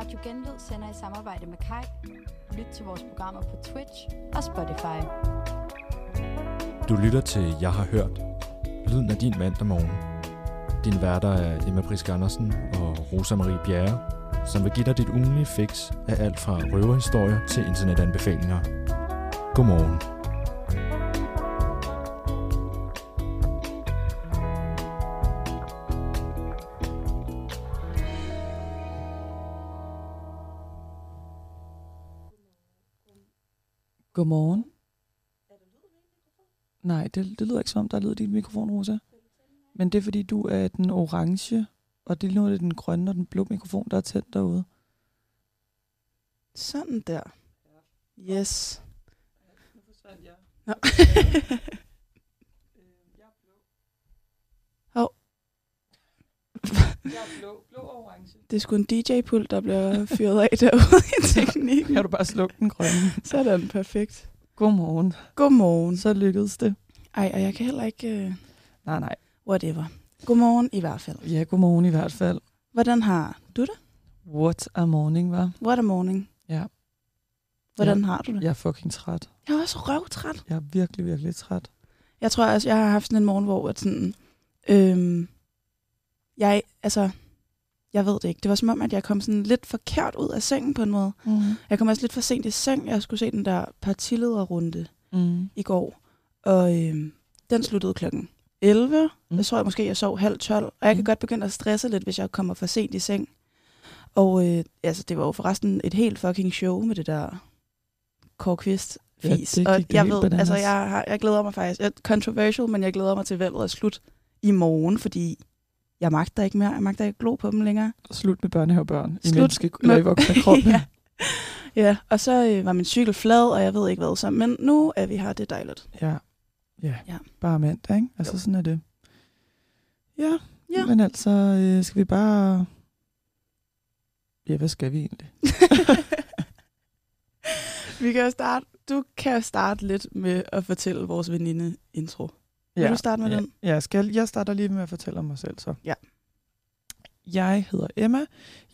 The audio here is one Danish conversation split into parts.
Radio Genlyd sender i samarbejde med Kai. Lyt til vores programmer på Twitch og Spotify. Du lytter til Jeg har hørt. Lyden af din mandag morgen. Din værter er Emma Prisk Andersen og Rosa Marie Bjerre, som vil give dig dit ugenlige fix af alt fra røverhistorier til internetanbefalinger. Godmorgen. Godmorgen. Nej, det, det lyder ikke som om, der er lyd i din mikrofon, Rosa. Men det er fordi, du er den orange, og det er nu er det den grønne og den blå mikrofon, der er tændt derude. Sådan der. Yes. Nå. Hov. Jeg er blå, blå og orange. Det er sgu en DJ-pult, der bliver fyret af derude i teknikken. Kan du bare slukke den grønne? Sådan, perfekt. Godmorgen. Godmorgen. Så lykkedes det. Ej, og jeg kan heller ikke... Uh, Nej, nej. whatever. Godmorgen i hvert fald. Ja, godmorgen i hvert fald. Hvordan har du det? What a morning, var. What a morning. Ja. Hvordan Ja. har du det? Jeg er fucking træt. Jeg er også røvtræt. Jeg er virkelig, virkelig træt. Jeg tror også, jeg har haft sådan en morgen, hvor at sådan, øhm, jeg, altså, jeg ved det ikke. Det var som om, at jeg kom sådan lidt forkert ud af sengen på en måde. Mm. Jeg kom også lidt for sent i seng. Jeg skulle se den der partilederrunde Mm. i går, og øhm, den sluttede klokken 11. Mm. Jeg tror jeg måske, jeg sov halv 12, og jeg kan Mm. godt begynde at stresse lidt, hvis jeg kommer for sent i seng. Og øh, altså, det var jo forresten et helt fucking show med det der Kåre Ja, fis. det og det jeg ved, bananas. altså, jeg, har, jeg glæder mig faktisk. Jeg, controversial, men jeg glæder mig til valget er slut i morgen, fordi jeg magter ikke mere. Jeg magter ikke glo på dem længere. Slut med børnehavebørn i Slut menneske, eller i voksne krop. ja. ja, og så øh, var min cykel flad, og jeg ved ikke hvad så. Men nu er vi her, det er dejligt. Ja. Ja. Ja. Bare mandag, ikke? Altså Jo. sådan er det. Ja. Ja. Men altså, øh, skal vi bare... Ja, hvad skal vi egentlig? vi kan jo starte, du kan starte lidt med at fortælle vores veninde intro. Vil du starte med ja. den? Ja, skal, jeg starter lige med at fortælle om mig selv så. Ja. Jeg hedder Emma.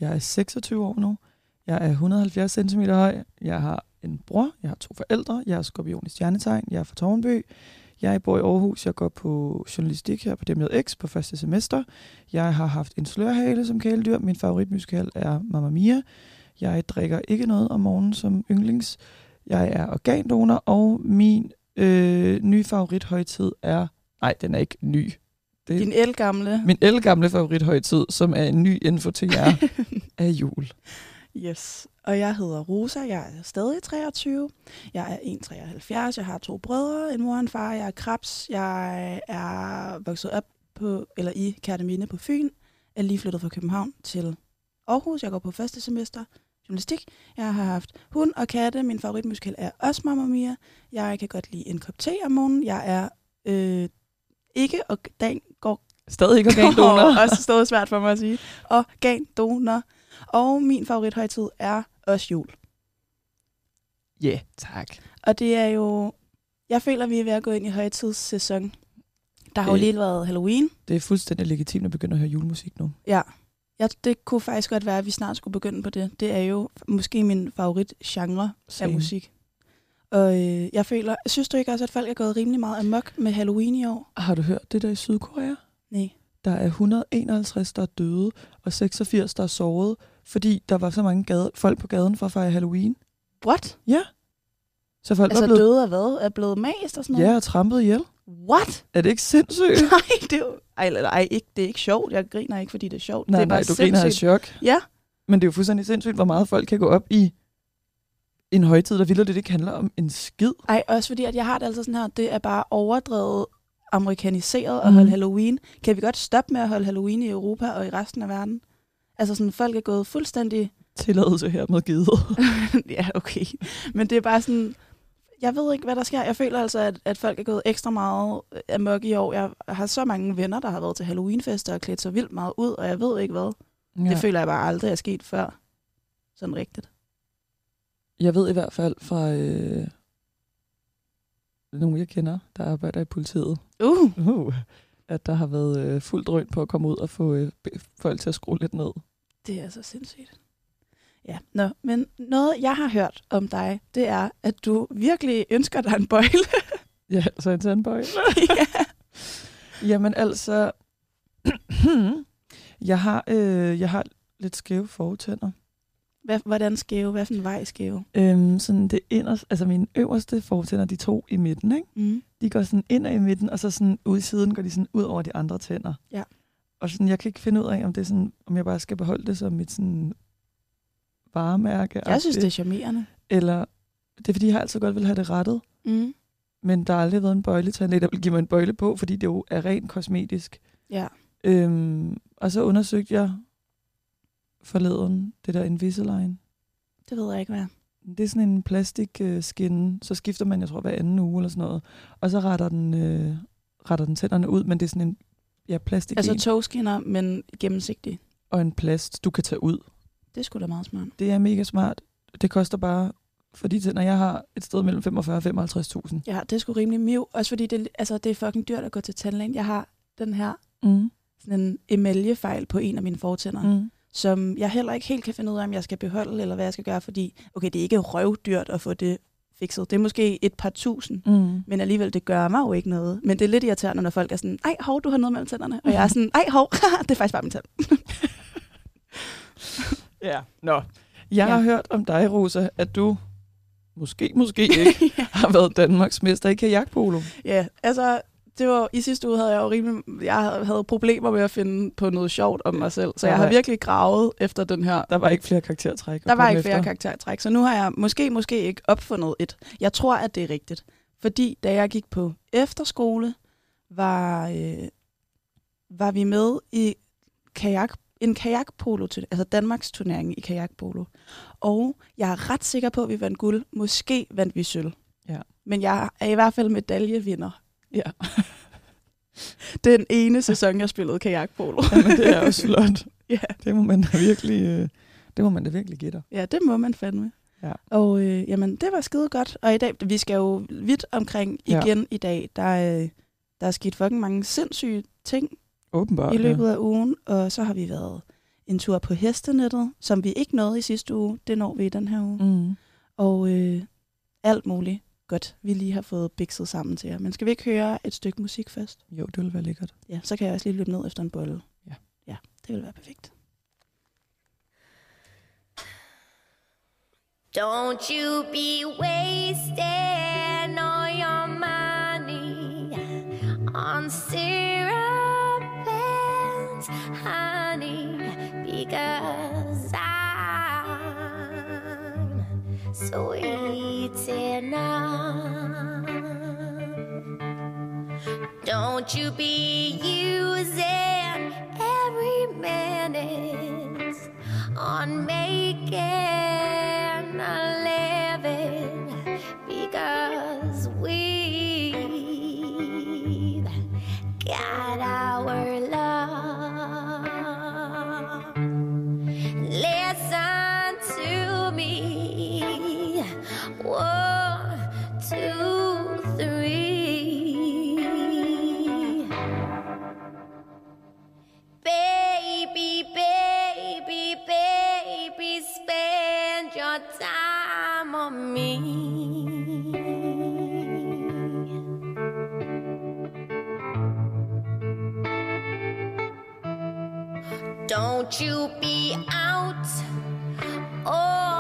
Jeg er 26 år nu. Jeg er 170 cm høj. Jeg har en bror. Jeg har to forældre. Jeg er skorpion i stjernetegn. Jeg er fra Tornby. Jeg bor i Aarhus. Jeg går på journalistik her på DMX på første semester. Jeg har haft en slørhale som kæledyr. Min favoritmusikal er Mamma Mia. Jeg drikker ikke noget om morgenen som yndlings. Jeg er organdonor, og min øh, nye favorithøjtid er... Nej, den er ikke ny. Det er Din elgamle. min elgamle favorithøjtid, som er en ny info til jer, er jul. Yes. Og jeg hedder Rosa, jeg er stadig 23. Jeg er 1,73, jeg har to brødre, en mor og en far, jeg er krebs. Jeg er vokset op på, eller i Kærteminde på Fyn. Jeg er lige flyttet fra København til Aarhus. Jeg går på første semester journalistik. Jeg har haft hund og katte. Min favoritmusikal er også Mamma Mia. Jeg kan godt lide en kop te om morgenen. Jeg er øh, ikke organ, går, Stadig ikke organdonor. også stadig svært for mig at sige. Organdonor. Og min favorithøjtid er også jul. Ja, yeah, tak. Og det er jo... Jeg føler, vi er ved at gå ind i højtidssæson. Der har jo Øh. lige været Halloween. Det er fuldstændig legitimt at begynde at høre julemusik nu. Ja. Ja. Det kunne faktisk godt være, at vi snart skulle begynde på det. Det er jo måske min favoritgenre af musik. Og øh, jeg føler... Synes du ikke også, at folk er gået rimelig meget amok med Halloween i år? Har du hørt det der i Sydkorea? Nej. Der er 151, der er døde, og 86, der er såret, fordi der var så mange gade, folk på gaden for at fejre Halloween. What? Så folk Altså var blevet døde af hvad? Er blevet mast og sådan noget? ja, og trampet ihjel. What? Er det ikke sindssygt? Nej, det er jo... Ej, eller, ej ikke, det er ikke sjovt. Jeg griner ikke, fordi det er sjovt. nej, det er bare nej, du griner af sindssygt. chok. Ja, Men det er jo fuldstændig sindssygt, hvor meget folk kan gå op i en højtid, der vildt det ikke handler om en skid. Ej, også fordi, at jeg har det altså sådan her, det er bare overdrevet amerikaniseret at Mhm. holde Halloween. Kan vi godt stoppe med at holde Halloween i Europa og i resten af verden? Altså sådan, folk er gået fuldstændig... Tilladelse her med givet. ja, okay. Men det er bare sådan... Jeg ved ikke, hvad der sker. Jeg føler altså, at, at folk er gået ekstra meget amok i år. Jeg har så mange venner, der har været til Halloweenfester og klædt sig vildt meget ud, og jeg ved ikke hvad. Ja. Det føler jeg bare aldrig er sket før. Sådan rigtigt. Jeg ved i hvert fald fra øh, nogen, jeg kender, der arbejder i politiet, Uh, uh, at der har været øh, fuldt drøn på at komme ud og få øh, folk til at skrue lidt ned. det er så sindssygt. Ja, nå, men noget, jeg har hørt om dig, det er, at du virkelig ønsker dig en bøjle. Ja, så en tandbøjle. ja. Jamen altså, jeg har, øh, jeg har lidt skæve fortænder. Hvad, hvordan skæve? Hvad for en vej skæve? Øhm, sådan det inderste, altså mine øverste fortænder, de to i midten, ikke? Mm. De går sådan ind i midten, og så sådan ude i siden går de sådan ud over de andre tænder. Ja. Og sådan, jeg kan ikke finde ud af, om det er sådan, om jeg bare skal beholde det som mit sådan varemærke. Jeg synes, det er charmerende. Eller det er, fordi jeg altid godt vil have det rettet. Mm. Men der har aldrig været en bøjletandlæge, der vil give mig en bøjle på, fordi det jo er rent kosmetisk. Ja. Øhm, og så undersøgte jeg forleden det der Invisalign. Det ved jeg ikke, hvad. Det er sådan en plastikskinne, så skifter man, jeg tror, hver anden uge eller sådan noget. Og så retter den, øh, retter den tænderne ud, men det er sådan en ja, plastik Altså togskinner, men gennemsigtige. og en plast, du kan tage ud. Det er sgu da meget smart. Det er mega smart. Det koster bare, for de tænder, jeg har et sted mellem 45 og 55.000. Ja, det er sgu rimelig miv. Også fordi det, altså, det er fucking dyrt at gå til tandlægen. Jeg har den her Mm. sådan en emaljefejl på en af mine fortænder, mm. Mm. som jeg heller ikke helt kan finde ud af, om jeg skal beholde, eller hvad jeg skal gøre, fordi okay, det er ikke røvdyrt at få det fikset. Det er måske et par tusind, Mm. men alligevel, det gør mig jo ikke noget. Men det er lidt irriterende, når folk er sådan, ej, hov, du har noget mellem tænderne. Og jeg er sådan, ej, hov, det er faktisk bare min tand. Ja, nå. Jeg Ja. har hørt om dig, Rosa, at du måske, måske ikke har været Danmarks mester i kajakpolo. Ja, altså, det var, i sidste uge havde jeg jo rimelig, jeg havde problemer med at finde på noget sjovt om mig selv, så jeg har virkelig gravet efter den her. Der var ikke flere karaktertræk. Der var ikke flere efter. karaktertræk, så nu har jeg måske, måske ikke opfundet et. Jeg tror, at det er rigtigt. Fordi da jeg gik på efterskole, var, øh, var vi med i kajak, en kajakpolo, altså Danmarks turnering i kajakpolo. Og jeg er ret sikker på, at vi vandt guld. Måske vandt vi sølv. Ja. Men jeg er i hvert fald medaljevinder. Ja. Den ene sæson, jeg spillede kajakpolo. Jamen, det er også flot. ja. Det må man da virkelig, øh, det må man da virkelig give dig. Ja, det må man fandme. Ja. Og øh, jamen, det var skide godt. Og i dag, vi skal jo vidt omkring Ja. igen i dag. Der, øh, der er sket fucking mange sindssyge ting Åbenbart. i løbet af ugen. Og så har vi været en tur på hestenettet, som vi ikke nåede i sidste uge. Det når vi i den her uge. Mm. Og øh, alt muligt godt, vi lige har fået bikset sammen til jer. Men skal vi ikke høre et stykke musik først? Jo, det ville være lækkert. Ja, så kan jeg også lige løbe ned efter en bolle. Ja. Ja, det vil være perfekt. Don't you be wasting all your money on syrup and honey because I'm sweet enough. Don't you be using every minute on making a living you be out. All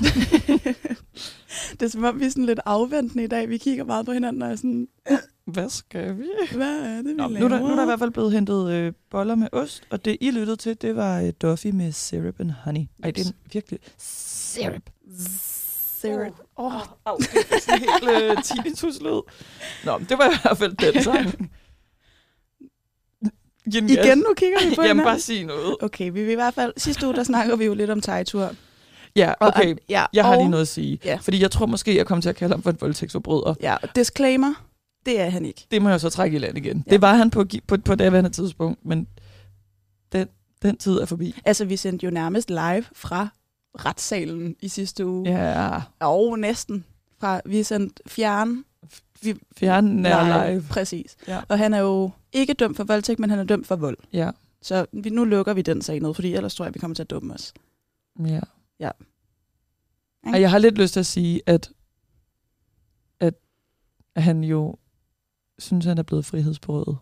det er som om, vi er sådan lidt afventende i dag. Vi kigger meget på hinanden og er sådan, Hvad skal vi? hvad er det, vi Nå, nu, laver? er der, nu er der i hvert fald blevet hentet øh, boller med ost, og det I lyttede til, det var øh, Duffy med syrup and honey. Ej, det er virkelig... Syrup. Syrup. Åh, oh, oh, det er sådan helt øh, tinnitus-lyd. Nå, men det var i hvert fald den sang. Igen, Igen, nu kigger vi på Jamen, hinanden. bare sig noget. Okay, vi vil i hvert fald... Sidste uge, der snakker vi jo lidt om tegtur. Ja, Og- okay. Ja, Jeg har og, lige noget at sige. Ja. Fordi jeg tror måske, jeg kommer til at kalde ham for en voldtægtsforbryder. Ja, og disclaimer, det er han ikke. Det må jeg så trække i land igen. Ja. Det var han på, på, på daværende tidspunkt, men den, den tid er forbi. Altså, vi sendte jo nærmest live fra retssalen i sidste uge. Ja, Og næsten. Fra, vi sendte fjern vi, fjernen er live. Præcis. Ja. Og han er jo ikke dømt for voldtægt, men han er dømt for vold. Ja, Så vi, nu lukker vi den sag ned, fordi ellers tror jeg, vi kommer til at dumme os. ja. Ja. Og jeg har lidt lyst til at sige, at, at han jo synes, han er blevet frihedsberøvet.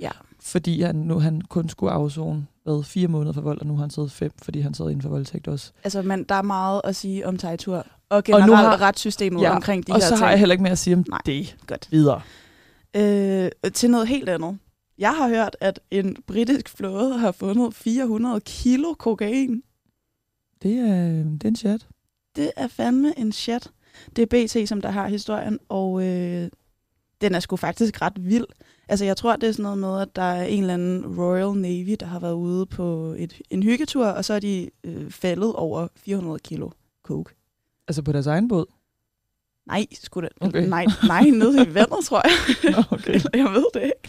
Ja. Fordi han nu han kun skulle afzone hvad, fire måneder for vold, og nu har han siddet fem, fordi han sad inden for voldtægt også. Altså, man, der er meget at sige om Tejtur. Og generelt nu og har- retssystemet Ja, omkring de og her så ting. har jeg heller ikke mere at sige om Nej. det. Godt. Videre. Øh, til noget helt andet. Jeg har hørt, at en britisk flåde har fundet 400 kilo kokain. Det er, det er en chat. Det er fandme en chat. Det er BT, som der har historien, og øh, den er sgu faktisk ret vild. Altså, jeg tror, det er sådan noget med, at der er en eller anden Royal Navy, der har været ude på et, en hyggetur, og så er de øh, faldet over 400 kilo coke. Altså på deres egen båd. Nej, sgu da. Okay. Nej, nej, nede i vandet, tror jeg. Nå, okay. Eller jeg ved det ikke.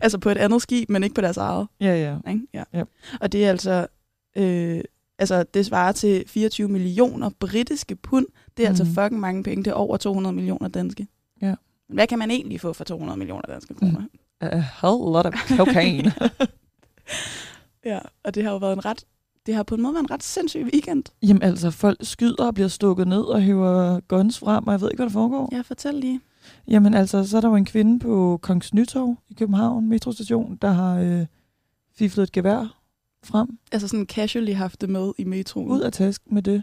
Altså på et andet skib, men ikke på deres eget. Ja, ja. Ikke? Ja. Ja. Og det er altså, øh, altså, det svarer til 24 millioner britiske pund. Det er mm. altså Mhm. fucking mange penge. Det er over 200 millioner danske. Ja. Men hvad kan man egentlig få for 200 millioner danske kroner? Mm. A whole lot of cocaine. ja, og det har jo været en ret, det har på en måde været en ret sindssyg weekend. Jamen altså, folk skyder og bliver stukket ned og hiver guns frem, og jeg ved ikke, hvad der foregår. Ja, fortæl lige. Jamen altså, så er der jo en kvinde på Kongens Nytorv i København, metrostation, der har øh, fiflet et gevær frem, Altså sådan casually haft det med i metroen. ud af tasken med det,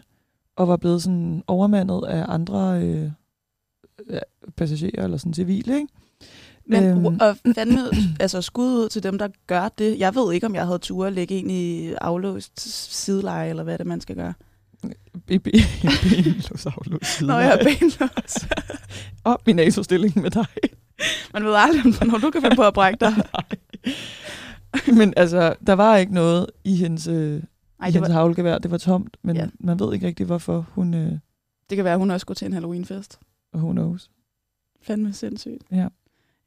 og var blevet sådan overmandet af andre øh, ja, passagerer eller sådan civile, ikke? Men Øhm. og fandme, altså skud ud til dem, der gør det. Jeg ved ikke, om jeg havde tur at lægge ind i aflåst sideleje, eller hvad det man skal gøre. I be- i benlås aflås Nå, jeg er benlås. Op i NATO-stilling med dig. Man ved aldrig, hvornår du kan finde på at brække dig. Men altså, der var ikke noget i hendes, øh, Ej, i det, hendes var, havlgevær. Det var tomt, men Ja. man ved ikke rigtig, hvorfor hun... Øh, det kan være, at hun også skulle til en Halloweenfest. who knows. Fandme sindssygt. Ja.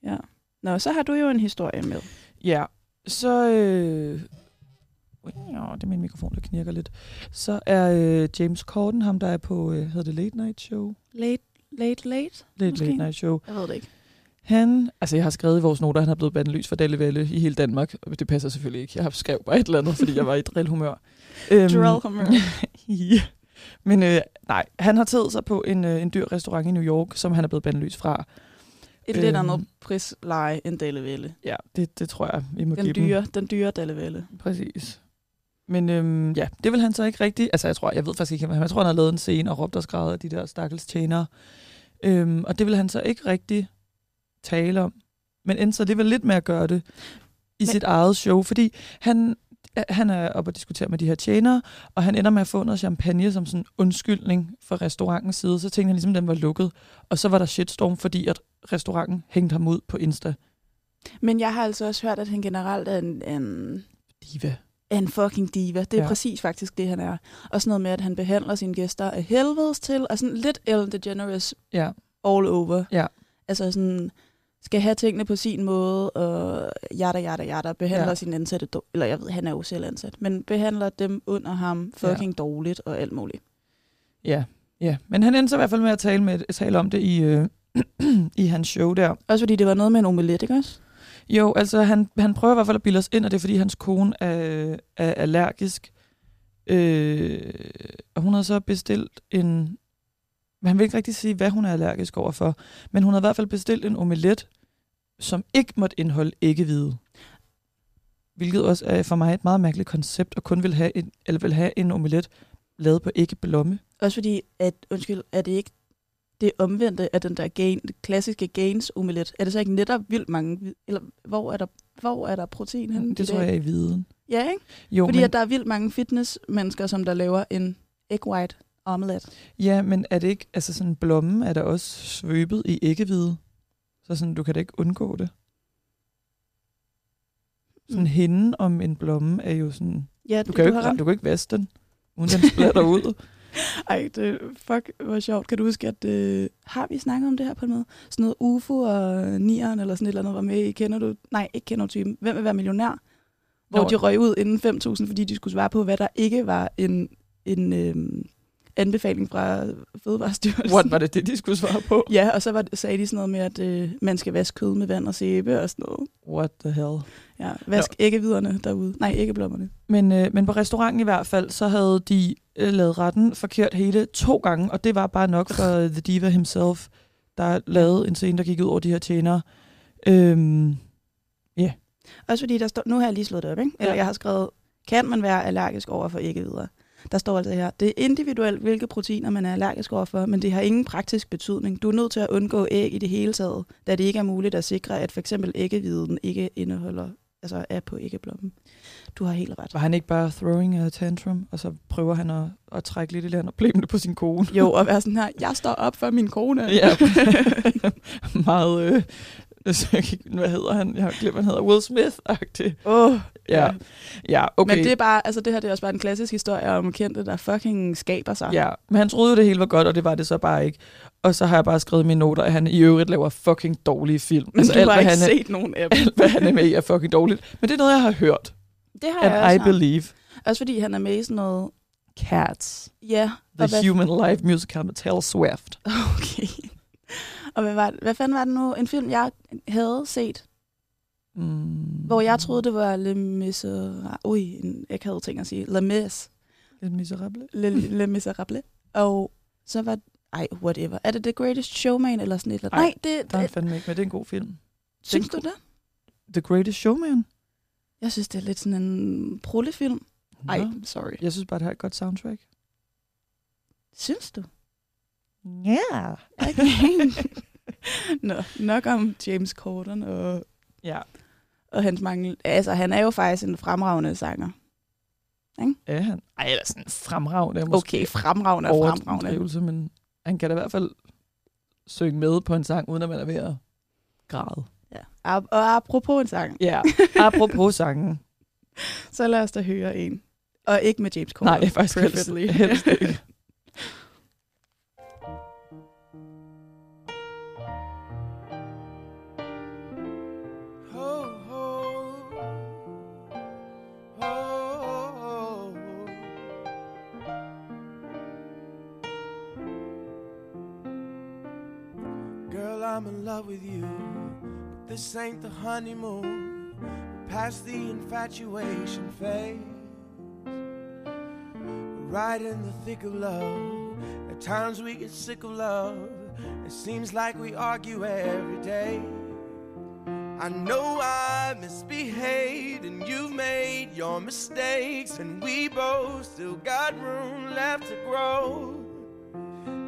Ja. Nå, så har du jo en historie med. Ja, så... Øh, ja, det er min mikrofon, der knirker lidt. Så er øh, James Corden, ham der er på, øh, hedder det Late Night Show? Late, late, late? Late Måske. Late Night Show. Jeg ved det ikke. Han, altså jeg har skrevet i vores noter, at han er blevet bandlyst for Dalle Valle i hele Danmark. Og Det passer selvfølgelig ikke. Jeg har skrevet bare et eller andet, fordi jeg var i drillhumør. Øhm, Drillhumør. ja. Men øh, nej, han har taget sig på en, øh, en dyr restaurant i New York, som han er blevet bandlyst fra. Et lidt Øhm. andet prisleje end Dallevelle. Ja, det, det tror jeg, vi må Den give dem. dyre, den dyre Dallevelle. Præcis. Men øhm, ja, det vil han så ikke rigtigt. Altså, jeg tror, jeg ved faktisk ikke, han- jeg tror, han har lavet en scene og råbt og skrevet af de der stakkels tjenere. Øhm, og det vil han så ikke rigtig tale om. Men endte så alligevel lidt med at gøre det i Men- sit eget show, fordi han, han er oppe og diskutere med de her tjenere, og han ender med at få noget champagne som sådan undskyldning fra restaurantens side. Så tænkte han ligesom, at den var lukket. Og så var der shitstorm, fordi at restauranten hængte ham ud på Insta. Men jeg har altså også hørt, at han generelt er en, en, Diva. er en fucking diva. Det er ja. Ja. præcis faktisk det, han er. Og sådan noget med, at han behandler sine gæster af helvedes til, og sådan lidt Ellen DeGeneres Ja, all over. Ja. Altså sådan, skal have tingene på sin måde, og jada, jada, jada, behandler ja. Sine ansatte, eller jeg ved, han er jo selv ansat, men behandler dem under ham fucking ja. dårligt og alt muligt. Ja, ja. Men han endte så i hvert fald med at tale, med, tale om det i, øh, i hans show der. Også fordi det var noget med en omelet, ikke også? Jo, altså han, han prøver i hvert fald at bilde os ind, og det er fordi hans kone er, er allergisk. Øh, og hun har så bestilt en... Han vil ikke rigtig sige, hvad hun er allergisk overfor, men hun har i hvert fald bestilt en omelet, som ikke måtte indeholde æggehvide. Hvilket også er for mig et meget mærkeligt koncept, at kun vil have en, eller vil have en omelet lavet på ikke blomme. Også fordi, at, undskyld, er det ikke det omvendte af den der gain, klassiske gains omelet? Er det så ikke netop vildt mange, eller hvor er der, hvor er der protein henne? Det tror jeg er i viden. Ja, ikke? Jo, Fordi men, at der er vildt mange fitnessmennesker, som der laver en egg white omelet. ja, men er det ikke, altså sådan blommen er der også svøbet i æggehvide? Så sådan, du kan da ikke undgå det. Sådan Mm. hinden om en blomme er jo sådan, Ja, du kan jo har ikke, du kan ikke vaske den, uden den splatter ud. Ej, det, fuck, hvor sjovt. Kan du huske, at øh, har vi snakket om det her på en måde? Sådan noget UFO og Nieren eller sådan et eller andet var med i Kender du? Nej, ikke Kender du typen. Hvem vil være millionær? Hvor Nå. de røg ud inden 5.000, fordi de skulle svare på, hvad der ikke var en, en øh, anbefaling fra Fødevarestyrelsen. What, var det det, de skulle svare på? Ja, og så var, det- sagde de sådan noget med, at øh, man skal vaske kød med vand og sæbe og sådan noget. What the hell? Ja, vask æggeviderne derude. Nej, æggeblommerne. Men, øh, men på restauranten i hvert fald, så havde de øh, lavet retten forkert hele to gange, og det var bare nok for The Diva himself, der lavede en scene, der gik ud over de her tjenere. Øhm, Også fordi der står, nu har jeg lige slået det op, ikke? Eller Ja. jeg har skrevet, kan man være allergisk over for æggevidere? Der står altså her, det er individuelt, hvilke proteiner man er allergisk over for, men det har ingen praktisk betydning. Du er nødt til at undgå æg i det hele taget, da det ikke er muligt at sikre, at for eksempel æggehviden ikke indeholder, altså er på æggeblommen. Du har helt ret. var han ikke bare throwing a tantrum, og så prøver han at, at trække lidt i land og blame det på sin kone? Jo, og være sådan her, jeg står op for min kone. Ja, meget... Øh, hvad hedder han? Jeg har glemt, han hedder. Will Smith-agtig. Åh, Ja, ja okay. Men det er bare, altså det her det er også bare en klassisk historie om kendte, der fucking skaber sig. Ja, men han troede jo, det hele var godt, og det var det så bare ikke. Og så har jeg bare skrevet i mine noter, at han i øvrigt laver fucking dårlige film. Men altså, du har hvad ikke han er, set nogen af dem. alt, hvad han er med i, er fucking dårligt. Men det er noget, jeg har hørt. Det har jeg I også hørt. believe. Også fordi han er med i sådan noget, Cats. ja. og The Human Life Musical med Taylor Swift. Okay. Og hvad, var det, hvad fanden var det nu? En film, jeg havde set, Mm. hvor jeg troede, det var Le Miserable. Ui, en- havde ting at sige. Le Mis. Lidt miserable. Le, Le Miserable. Og så var ej, whatever. Er det The Greatest Showman eller sådan et eller andet? Ej, Nej, det, Der er det, fandme ikke med. Det er en god film. synes du det? The Greatest Showman. Jeg synes, det er lidt sådan en prullefilm. Ej, sorry. Jeg synes bare, det har et godt soundtrack. Synes du? Ja. Yeah. Okay. Nå, nok om James Corden og, Ja. og hans mangel. Altså, han er jo faktisk en fremragende sanger. Er han? Ej, eller sådan fremragende. er måske Okay, fremragende og fremragende. men han kan da i hvert fald synge med på en sang, uden at man er ved at græde. Ja. Og, apropos en sang, Ja, apropos sangen. så lad os da høre en. Og ikke med James Corden. Nej, faktisk helst, helst ikke. I'm in love with you. But this ain't the honeymoon. Past the infatuation phase. We're right in the thick of love. At times we get sick of love. It seems like we argue every day. I know I misbehaved and you've made your mistakes, and we both still got room left to grow.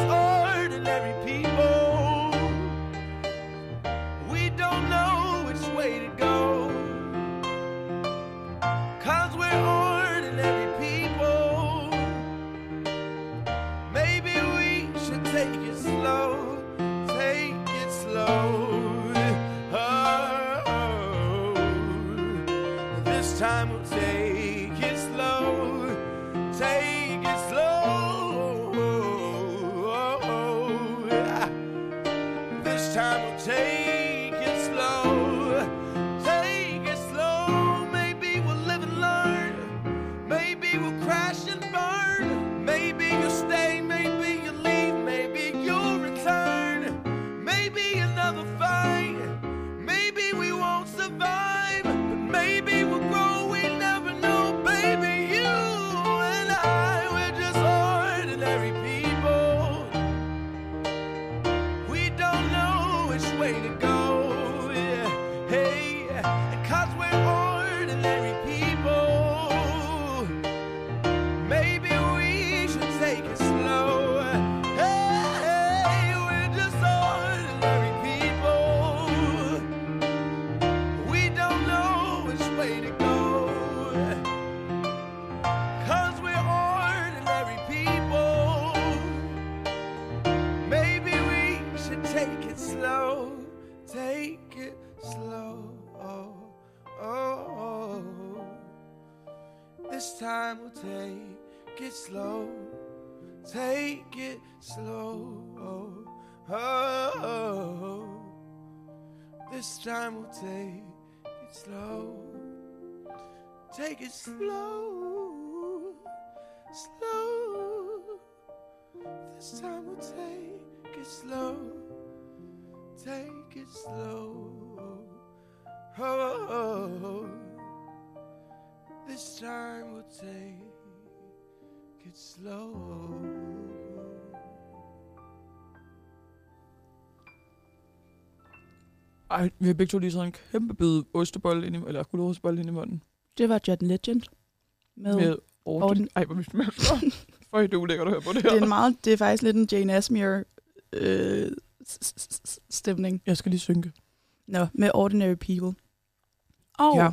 Oh. Time we'll take it slow. Take it slow. Oh, oh, oh. This time we'll take it slow. Take it slow. Slow. This time we'll take it slow. Take it slow. Oh, oh, oh. This time we'll take it slow. Ej, vi har begge to lige sådan en kæmpe bid ostebold ind i, eller gulerodsbold ind i munden. Det var John Legend. Med, Med Orden. orden. Ej, hvor vi smager så. For det er ulækkert at høre på det her. det, er en meget, det er faktisk lidt en Jane Asmere øh, stemning. Jeg skal lige synke. Nå, med Ordinary People. Og ja.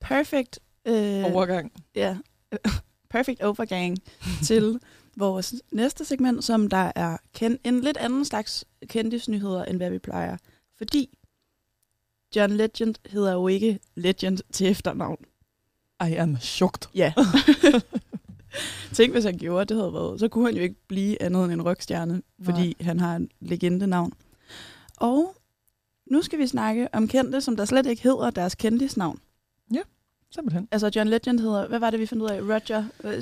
perfect, øh, Overgang. ja, perfect overgang til vores næste segment, som der er ken- en lidt anden slags kendisnyheder, end hvad vi plejer. Fordi John Legend hedder jo ikke Legend til efternavn. I am shocked. Ja. Tænk, hvis han gjorde, det havde været. Så kunne han jo ikke blive andet end en rockstjerne, fordi han har en legendenavn. Og nu skal vi snakke om kendte, som der slet ikke hedder deres kendisnavn. Simpelthen. Altså John Legend hedder, hvad var det, vi fandt ud af? Roger, øh,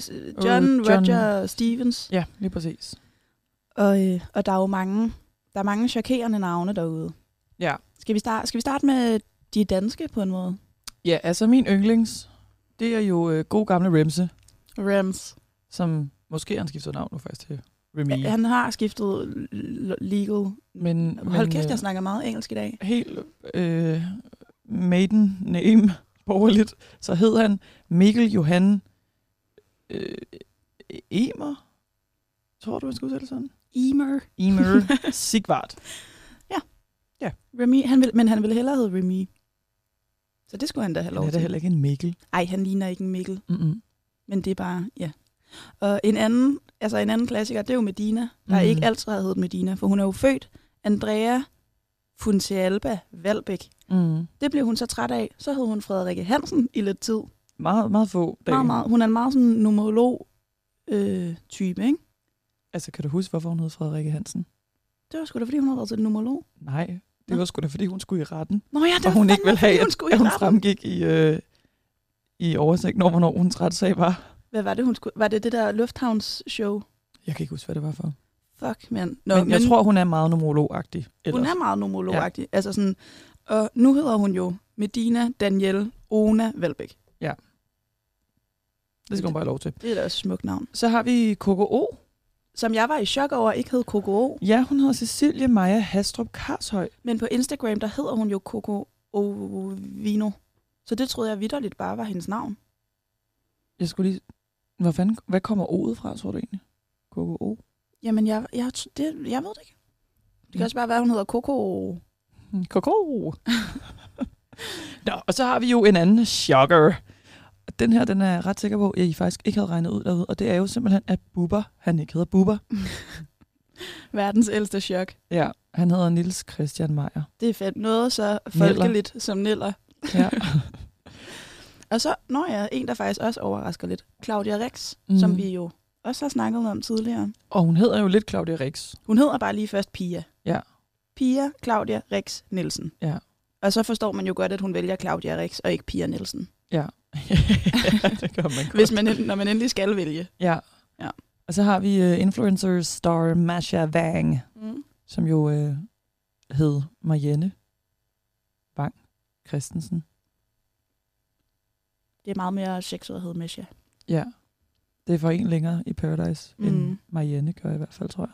John, Øh, John- Roger Stevens. Ja, lige præcis. Og, øh, og der er jo mange, der er mange chokerende navne derude. Ja. Skal vi, starte, skal vi starte med de danske på en måde? Ja, altså min yndlings, det er jo øh, god gamle Remse, Rams. som måske har han skiftet navn nu faktisk til Remy. Ja. Han har skiftet legal. men, Hold men, kæft, øh, jeg snakker meget engelsk i dag. helt øh, maiden name borgerligt, så hed han Mikkel Johan øh, Emer. Tror du, jeg skulle udtale det sådan? Emer. Emer Sigvart. Remy, han vil, men han ville hellere hedde Remy. Så det skulle han da have Han lov er da til. heller ikke en Mikkel. Ej, han ligner ikke en Mikkel, Mm-mm. men det er bare, ja. Og en anden, altså en anden klassiker, det er jo Medina, der Mhm. ikke altid har heddet Medina, for hun er jo født Andrea Funcialba Valbæk. Mm. Det blev hun så træt af. Så hed hun Frederikke Hansen i lidt tid. Meget, meget få dage. Meget, meget, hun er en meget sådan numerolog øh, type, ikke? Altså, kan du huske, hvorfor hun hed Frederikke Hansen? Det var sgu da, fordi hun havde været til numerolog. Nej, det Nå. var sgu da, fordi hun skulle i retten. Nå ja, det og var hun ikke ville have, hun at, at i hun fremgik i, øh, i oversigten over, hvornår hun retssag var. Hvad var det, hun skulle? Var det det der lufthavnsshow? Jeg kan ikke huske, hvad det var for. Fuck, mand. Nå, men, jeg tror, hun er meget numerologagtig. Hun er meget numerologagtig. Ja. Altså sådan, og nu hedder hun jo Medina Danielle Ona Valbæk. Det skal hun bare have lov til. Det er da et smukt navn. Så har vi KKO. Som jeg var i chok over, ikke hed Coco. Ja, hun hedder Cecilie Maja Hastrup Karshøj. Men på Instagram, der hedder hun jo Coco Ovino. Så det troede jeg vidderligt bare var hendes navn. Jeg skulle lige... Hvad, fanden, hvad kommer O'et fra, tror du egentlig? KKO? Jamen, jeg, jeg, det, jeg ved det ikke. Det kan også bare være, hun hedder Coco. KKO. Nå, og så har vi jo en anden shocker. Den her, den er jeg ret sikker på, at I faktisk ikke havde regnet ud derude. Og det er jo simpelthen, at Bubber, han ikke hedder Bubber. Verdens ældste chok. Ja, han hedder Nils Christian Meier. Det er fedt. Noget så folkeligt som Niller. Ja. Og så, når jeg en, der faktisk også overrasker lidt. Claudia Rex, mm. som vi jo også har snakket om tidligere. og hun hedder jo lidt Claudia Rix. Hun hedder bare lige først Pia. Ja. Pia Claudia Rex Nielsen. Ja. Og så forstår man jo godt, at hun vælger Claudia Rex og ikke Pia Nielsen. Ja. det gør man godt. Hvis man, når man endelig skal vælge. Ja. Ja. Og så har vi uh, influencer star Masha Wang, Mm. som jo uh, hed Marianne Wang Christensen. Det er meget mere sexet at hedde Mesha. Ja. Det er for en længere i Paradise, mm. end. Marianne gør i hvert fald, tror jeg.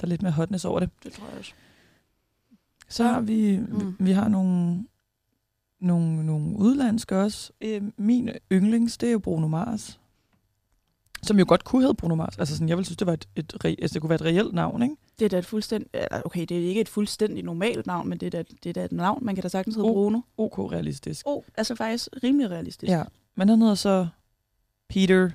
Der er lidt mere hotness over det. Det tror jeg også. Så har vi, mm. Mm. vi har nogle, nogle, nogle udlandske også. Øh, min yndlings, det er jo Bruno Mars. Som jo godt kunne hedde Bruno Mars. Altså sådan, jeg ville synes, det, var et, et, re- altså, det kunne være et reelt navn, ikke? Det er da et fuldstændig... Okay, det er ikke et fuldstændig normalt navn, men det er da, det er da et navn. Man kan da sagtens hedde Oh. Bruno. OK realistisk. Oh, altså faktisk rimelig realistisk. Ja, men han hedder så Peter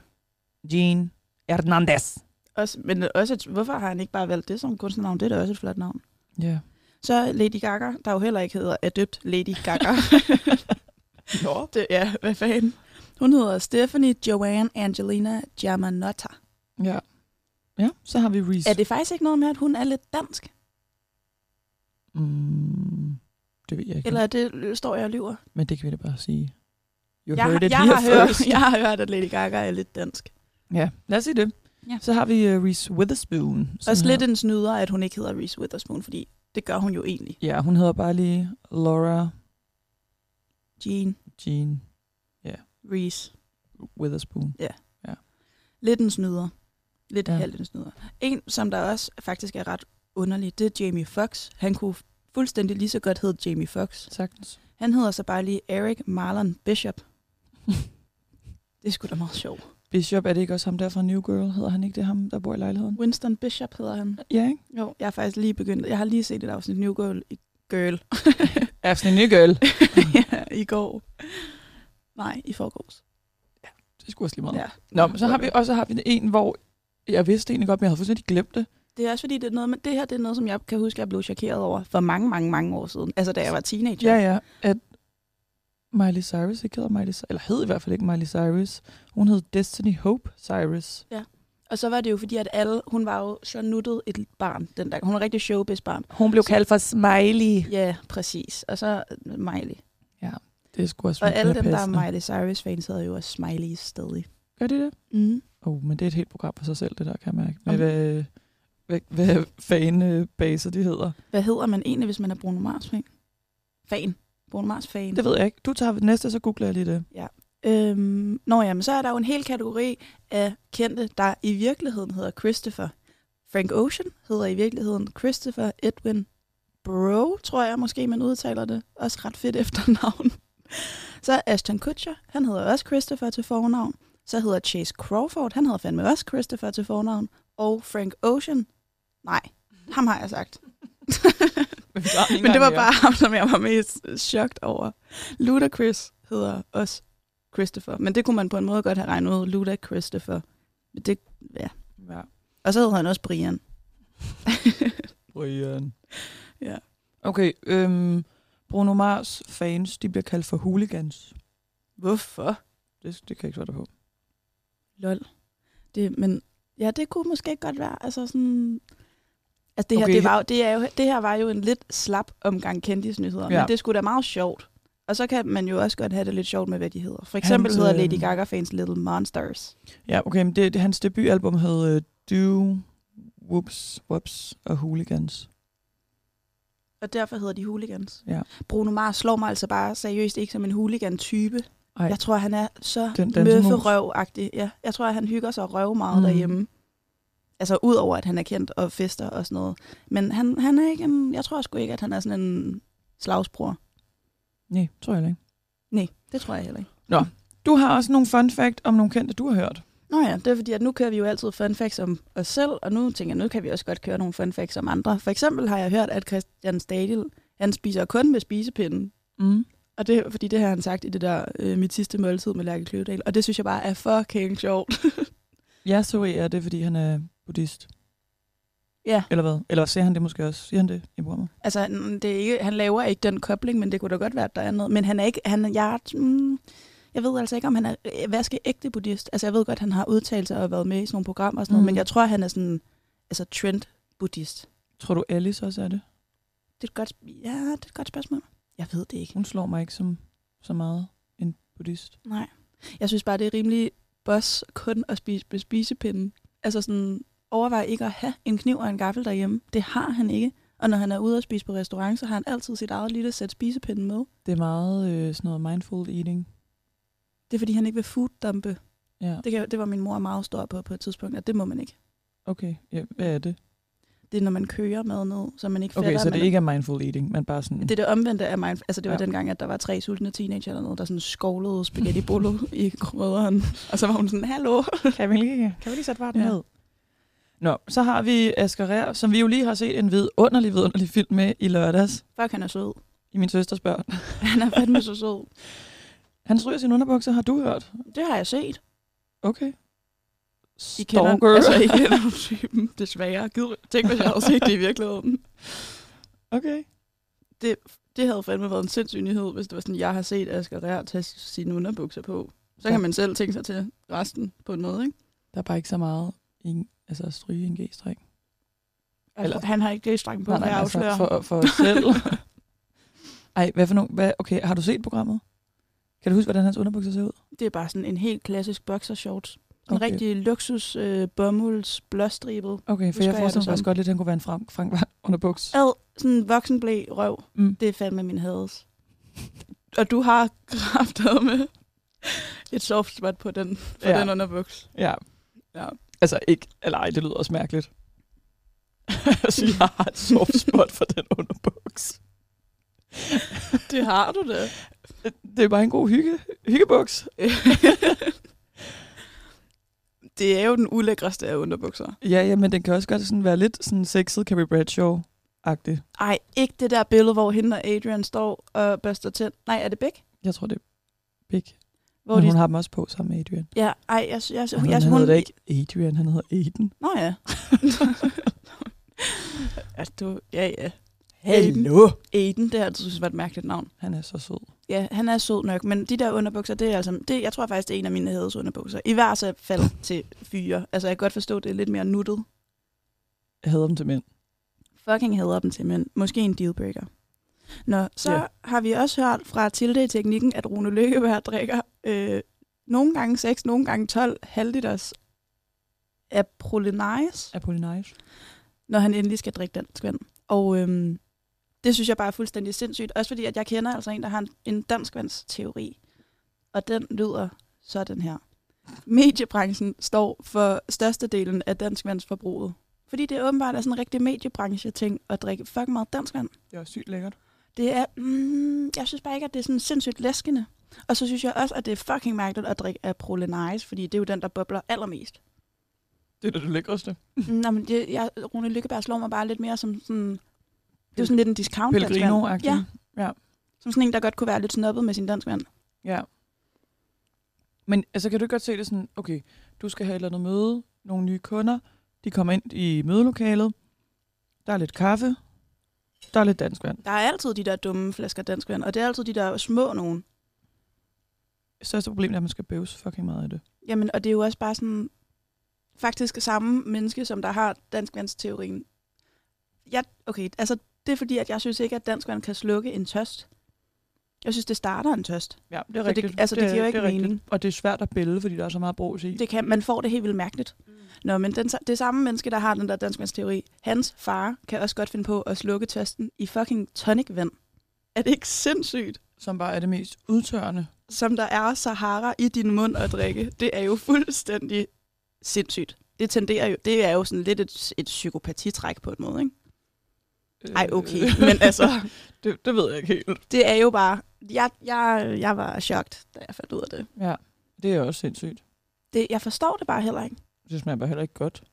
Jean Hernandez. Også, men også, et, hvorfor har han ikke bare valgt det som kunstnernavn? Det er da også et flot navn. Ja. Så Lady Gaga, der jo heller ikke hedder er døbt Lady Gaga. Nå. det, ja, hvad fanden. Hun hedder Stephanie Joanne Angelina Giamanotta. Ja. Ja, så har vi Reese. Er det faktisk ikke noget med, at hun er lidt dansk? Mm, det ved jeg ikke. Eller er det, står jeg og lyver? Men det kan vi da bare sige. You Jeg, heard it jeg, har hørt, jeg har hørt, at Lady Gaga er lidt dansk. Ja, lad os sige det. Ja. Så har vi uh, Reese Witherspoon. Også lidt en snyder, at hun ikke hedder Reese Witherspoon, fordi det gør hun jo egentlig. Ja, hun hedder bare lige Laura Jean Jean Reese. Witherspoon. Lidt en snyder. Lidt Ja. ja. halvt en snyder. En, som der også faktisk er ret underlig, det er Jamie Foxx. Han kunne fuldstændig lige så godt hedde Jamie Foxx. Sagtens. Han hedder så bare lige Eric Marlon Bishop. det er sgu da meget sjovt. Bishop, er det ikke også ham der fra New Girl? Hedder han ikke det ham, der bor i lejligheden? Winston Bishop hedder han. Ja, ikke? Jo, jeg har faktisk lige begyndt. Jeg har lige set et afsnit New Girl i, girl. Afsnit New Girl. ja, i går. Nej, i forgårs. Det skulle også lige meget. Ja. Nå, men så har vi, og så har vi en, hvor jeg vidste egentlig godt, men jeg havde fuldstændig glemt det. Det er også fordi, det, er noget, men det her det er noget, som jeg kan huske, jeg blev chokeret over for mange, mange, mange år siden. Altså, da jeg var teenager. Ja, ja. At Miley Cyrus ikke hedder Miley Cyrus, eller hed i hvert fald ikke Miley Cyrus. Hun hed Destiny Hope Cyrus. Og så var det jo fordi, at alle, hun var jo så nuttet et barn den dag. Hun var rigtig showbiz-barn. Hun blev kaldt for Smiley. Ja, præcis. Og så øh, Miley. Det skulle også Og alle dem, der er. Miley Cyrus-fans, havde jo også Smileys stadig. Gør de det? Mm. Oh, men det er et helt program for sig selv, det der, kan jeg mærke. Med Om- hvad, hvad, hvad fanbaser de hedder. Hvad hedder man egentlig, hvis man er Bruno Mars-fan? Fan. Bruno Mars-fan. Det ved jeg ikke. Du tager næste, så googler jeg lige det. Øhm, nå jamen, så er der jo en hel kategori af kendte, der i virkeligheden hedder Christopher. Frank Ocean hedder i virkeligheden Christopher Edwin Bro, tror jeg måske, man udtaler det. Også ret fedt efternavn. Så er Ashton Kutcher, han hedder også Christopher til fornavn. Så hedder Chase Crawford, han hedder fandme også Christopher til fornavn. Og Frank Ocean, nej, ham har jeg sagt. Men det var bare ham, som jeg var mest chokt over. Ludacris hedder også Christopher. Men det kunne man på en måde godt have regnet ud. Luda Christopher. Det, ja. Ja. Og så hedder han også Brian. Brian. Ja. Okay, øhm, Bruno Mars fans, de bliver kaldt for hooligans. Hvorfor? Det, det kan jeg ikke svare dig på. Lol. Det, men ja, det kunne måske godt være. Altså sådan... Altså det her, Okay. det, var, jo- det, er jo, det her var jo en lidt slap omgang kendisnyheder, Ja. men det skulle da meget sjovt. Og så kan man jo også godt have det lidt sjovt med, hvad de hedder. For eksempel Hans, hedder øhm, Lady Gaga-fans Little Monsters. Ja, okay, men det, det hans debutalbum hed uh, Do, Whoops, Whoops og Hooligans. Og derfor hedder de hooligans. Ja. Bruno Mars slår mig altså bare seriøst ikke som en hooligan-type. Ej. Jeg tror, han er så møfferøv-agtig. Ja, jeg tror, han hygger sig røv meget mm. derhjemme. Altså, udover at han er kendt og fester og sådan noget. Men han, han er ikke en, jeg tror sgu ikke, at han er sådan en slagsbror. Nej, tror jeg ikke. Nej, det tror jeg heller ikke. Du har også nogle fun fact om nogle kendte, du har hørt. Nå ja, det er fordi, at nu kører vi jo altid fun facts om os selv, og nu tænker jeg, nu kan vi også godt køre nogle fun facts om andre. For eksempel har jeg hørt, at Christian Stadil, han spiser kun med spisepinden. Mm. Og det er fordi, det har han sagt i det der øh, mit sidste måltid med Lærke Kløvedal. Og det synes jeg bare er fucking sjovt. Jeg så er det, fordi han er buddhist. ja, Eller hvad? Eller ser han det måske også? Siger han det i programmet? altså mm, det er ikke, han laver ikke den kobling, men det kunne da godt være, at der er noget. Men han er ikke, han, jeg, mm, jeg ved altså ikke, om han er vaskeægte buddhist. Altså jeg ved godt, han har udtalt sig og været med i sådan nogle programmer og sådan noget, Mm. men jeg tror, han er sådan, altså trend buddhist. Tror du, Alice også er det? Det er et godt, ja, det er et godt spørgsmål. Jeg ved det ikke. Hun slår mig ikke som så meget en buddhist. Nej. Jeg synes bare, det er rimelig boss kun at spise med spisepinden. Altså sådan, overvej ikke at have en kniv og en gaffel derhjemme. Det har han ikke. Og når han er ude og spise på restaurant, så har han altid sit eget lille sæt spisepinden med. Det er meget øh, sådan noget mindful eating. Det er fordi, han ikke vil fooddumpe. Ja, Det, kan, det var min mor meget stor på på et tidspunkt, at det må man ikke. okay. Ja, hvad er det? Det er, når man kører mad ned, så man ikke Okay, fætter. så det men- ikke er mindful eating, men bare sådan... det er det omvendte af mind. Altså, det var Ja. dengang, at der var tre sultne teenager eller noget, der sådan skovlede spaghetti bolo i krydderen. Og så var hun sådan, hallo. Kan vi lige, kan vi lige sætte farten Ja. ned? Nå, så har vi Asger Rær, som vi jo lige har set en vidunderlig, vidunderlig film med i lørdags. Fuck, han er sød. I min søsters børn. Han er fandme så sød. Han stryger sine underbukser, har du hørt? Det har jeg set. Okay. I kender, Stalker. altså, I kender typen, desværre. Gid, tænk, hvis jeg havde set det i virkeligheden. Okay. Det, det havde fandme været en sindssyg nyhed, hvis det var sådan, jeg har set Asger Rær tage sine underbukser på. Så Ja. kan man selv tænke sig til resten på en måde, ikke? Der er bare ikke så meget i altså at stryge en g-streng. Altså, Eller- han har ikke g-streng på, nej, jeg altså afslører. for, for os selv. Ej, hvad for. Hvad, okay, har du set programmet? Kan du huske, hvordan hans underbukser ser ud? Det er bare sådan en helt klassisk boxershorts. En Okay. rigtig luksus øh, bomulds blåstribet. Okay, for jeg forestiller mig faktisk som. godt lidt, at han kunne være en Frank, Frank underbuks. Ad, sådan en voksenblæ røv. Mm. Det er fandme min hades. Og du har kraftet med et soft spot på den, Ja. ja. den underbuks. Ja. Ja. Altså ikke, eller ej, det lyder også mærkeligt. altså, jeg har et soft spot for den underbuks. Det har du det. Det er bare en god hygge, hyggebuks. det er jo den ulækreste af underbukser. Ja, ja, men den kan også godt sådan være lidt sådan sexet Carrie Bradshaw-agtig. Ej, ikke det der billede, hvor hende og Adrian står og børster tænd. Nej, er det Big? Jeg tror, det er Big. Hvor Men de... hun har dem også på sammen med Adrian. Ja, ej, jeg, jeg, jeg, Han, jeg, han hun... hedder ikke Adrian, han hedder Aiden. Nå ja. altså, du... Ja, ja. Hallo! Aiden, det har altid synes var et mærkeligt navn. Han er så sød. Ja, han er sød nok, men de der underbukser, det er altså, det, jeg tror faktisk, det er en af mine hædes underbukser. I hvert fald til fyre. Altså, jeg kan godt forstå, det er lidt mere nuttet. Jeg hader dem til mænd. Fucking hader dem til, men måske en dealbreaker. Nå, så Ja. har vi også hørt fra Tilde i teknikken, at Rune Lykkeberg drikker øh, nogle gange 6, nogle gange 12 halvliters Apollinaris, Apollinaris. når han endelig skal drikke dansk vand. Og øhm, det synes jeg bare er fuldstændig sindssygt. Også fordi, at jeg kender altså en, der har en, en danskvandsteori. Og den lyder sådan her. Mediebranchen står for størstedelen af danskvandsforbruget. Fordi det åbenbart er sådan en rigtig mediebranche-ting at drikke fucking meget danskvand. Det er sygt lækkert. Det er, mm, jeg synes bare ikke, at det er sådan sindssygt læskende. Og så synes jeg også, at det er fucking mærkeligt at drikke Apollinaris, fordi det er jo den, der bobler allermest. Det er da det lækreste. Nå, men det, jeg, Rune Lykkeberg slår mig bare lidt mere som sådan... Det er jo sådan lidt en discount Pellegrino-agtig. Ja, ja. som sådan en, der godt kunne være lidt snobbet med sin danskvand. Ja. Men altså, kan du ikke godt se det sådan, okay, du skal have et eller andet møde, nogle nye kunder, de kommer ind i mødelokalet, der er lidt kaffe, der er lidt dansk vand. Der er altid de der dumme flasker danskvand, og det er altid de der små nogen. Største problem er, at man skal bøves fucking meget af det. Jamen, og det er jo også bare sådan... Faktisk samme menneske, som der har danskvandsteorien. Ja, okay, altså det er fordi, at jeg synes ikke, at danskvand kan slukke en tørst. Jeg synes, det starter en tørst. Ja, det er Så det- rigtigt. altså, det giver jo ikke er rigtigt. mening. Og det er svært at bælge, fordi der er så meget brus i. Det kan, man får det helt vildt mærkeligt. Mm. Nå, men den, det samme menneske, der har den der danskvandsteori, hans far kan også godt finde på at slukke tørsten i fucking tonicvand. Er det ikke sindssygt? Som bare er det mest udtørrende. som der er Sahara i din mund at drikke, det er jo fuldstændig sindssygt. Det tenderer jo, det er jo sådan lidt et, et psykopatitræk på en måde, ikke? Ej, okay, men altså, Øh, det, det ved jeg ikke helt. det er jo bare, jeg, jeg, jeg var chokt, da jeg fandt ud af det. Ja, det er også sindssygt. det. Jeg forstår det bare heller ikke. Det smager bare heller ikke godt.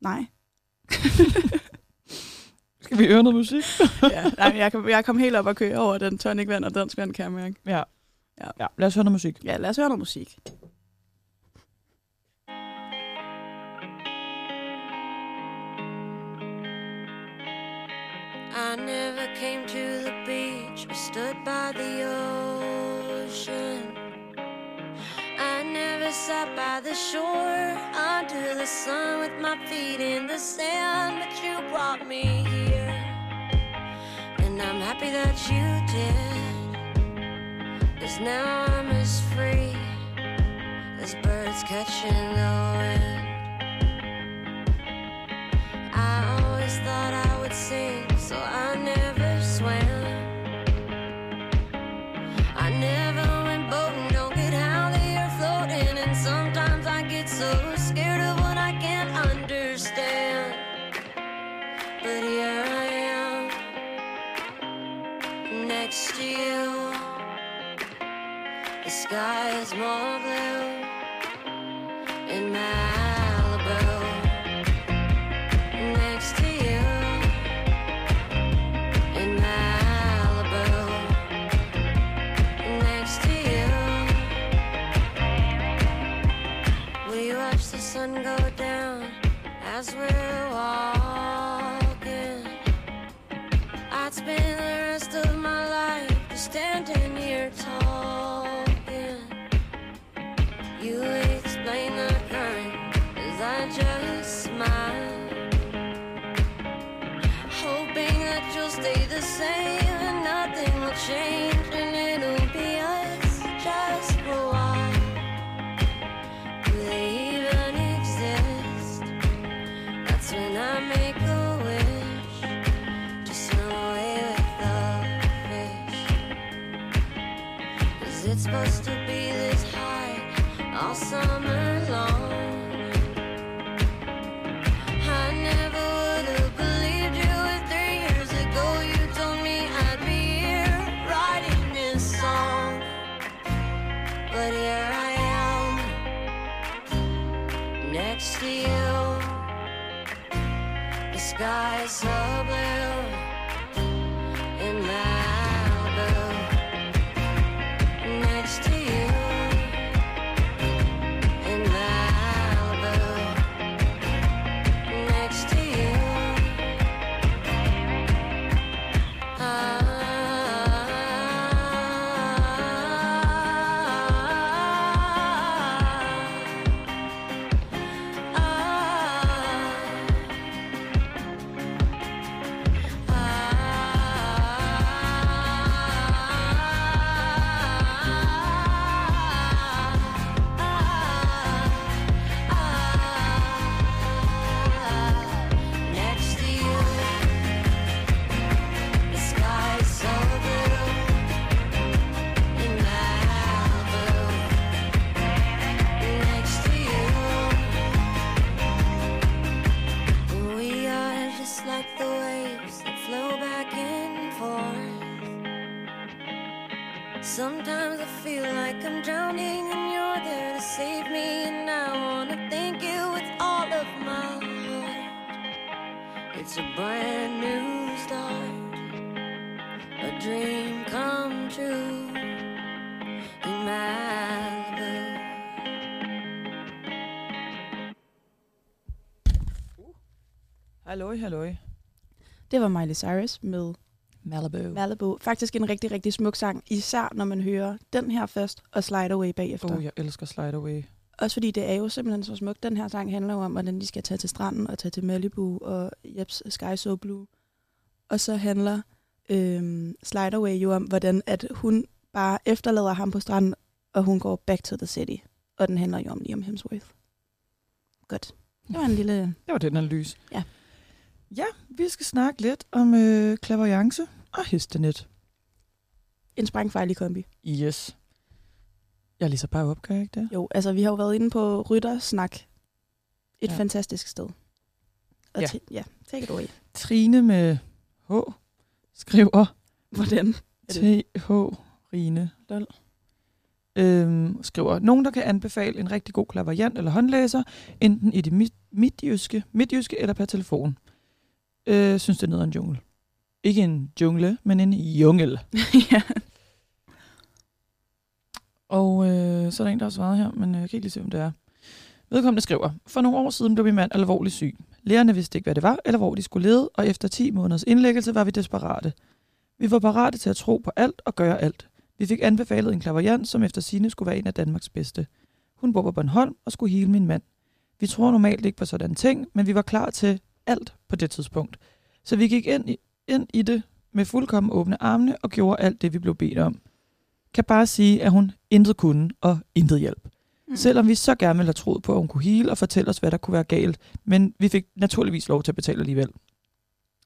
Nej. Skal vi høre noget musik? ja, nej, jeg, kom, jeg kom helt op og køre over den tonic vand og dansk vand, kan jeg mærke. Ja. Ja. ja. Lad os høre noget musik. Ja, lad os høre noget musik. I never came to the beach or stood by the ocean. I never sat by the shore under the sun with my feet in the sand, but you brought me here. And I'm happy that you did. Cause now I'm as free as birds catching the wind. I always thought I would sing, so I never swam. I never went boating, don't get how they are floating, and sometimes I get so scared of what I can't understand. But here I am, next to you. The sky is more blue in Malibu as we're summer Halløj, halløj. Det var Miley Cyrus med Malibu. Malibu. Faktisk en rigtig, rigtig smuk sang, især når man hører den her først og Slide Away bagefter. Oh, jeg elsker Slide Away. Også fordi det er jo simpelthen så smukt. Den her sang handler jo om, hvordan de skal tage til stranden og tage til Malibu og Jeps Sky So Blue. Og så handler øhm, Slide Away jo om, hvordan at hun bare efterlader ham på stranden, og hun går back to the city. Og den handler jo om Liam Hemsworth. Godt. Det var en lille... Det var den analyse. Ja. Ja, vi skal snakke lidt om øh, klaverjance og hestenet. en sprængfarlig kombi. Yes. Jeg læser bare op, kan jeg ikke det? Jo, altså vi har jo været inde på Ryttersnak. Et Ja. fantastisk sted. Og Ja. ja. take it away. Trine med H skriver Hvordan? TH Rine. Lol. Øhm, skriver, nogen der kan anbefale en rigtig god klaverjant eller håndlæser, enten i det mi- midtjyske, midtjyske eller per telefon. Øh, synes det er noget af en jungle. Ikke en jungle, men en jungle. ja. Og øh, så er der en, der har svaret her, men øh, jeg kan ikke lige se, hvem det er. Vedkommende skriver, for nogle år siden blev min mand alvorligt syg. Lærerne vidste ikke, hvad det var, eller hvor de skulle lede, og efter 10 måneders indlæggelse var vi desperate. Vi var parate til at tro på alt og gøre alt. Vi fik anbefalet en klaverjant, som efter sine skulle være en af Danmarks bedste. Hun bor på Bornholm og skulle hele min mand. Vi tror normalt ikke på sådan ting, men vi var klar til alt på det tidspunkt. Så vi gik ind i, ind i det med fuldkommen åbne armene og gjorde alt det, vi blev bedt om. Kan bare sige, at hun intet kunne og intet hjælp. Mm. Selvom vi så gerne ville have troet på, at hun kunne hele og fortælle os, hvad der kunne være galt, men vi fik naturligvis lov til at betale alligevel.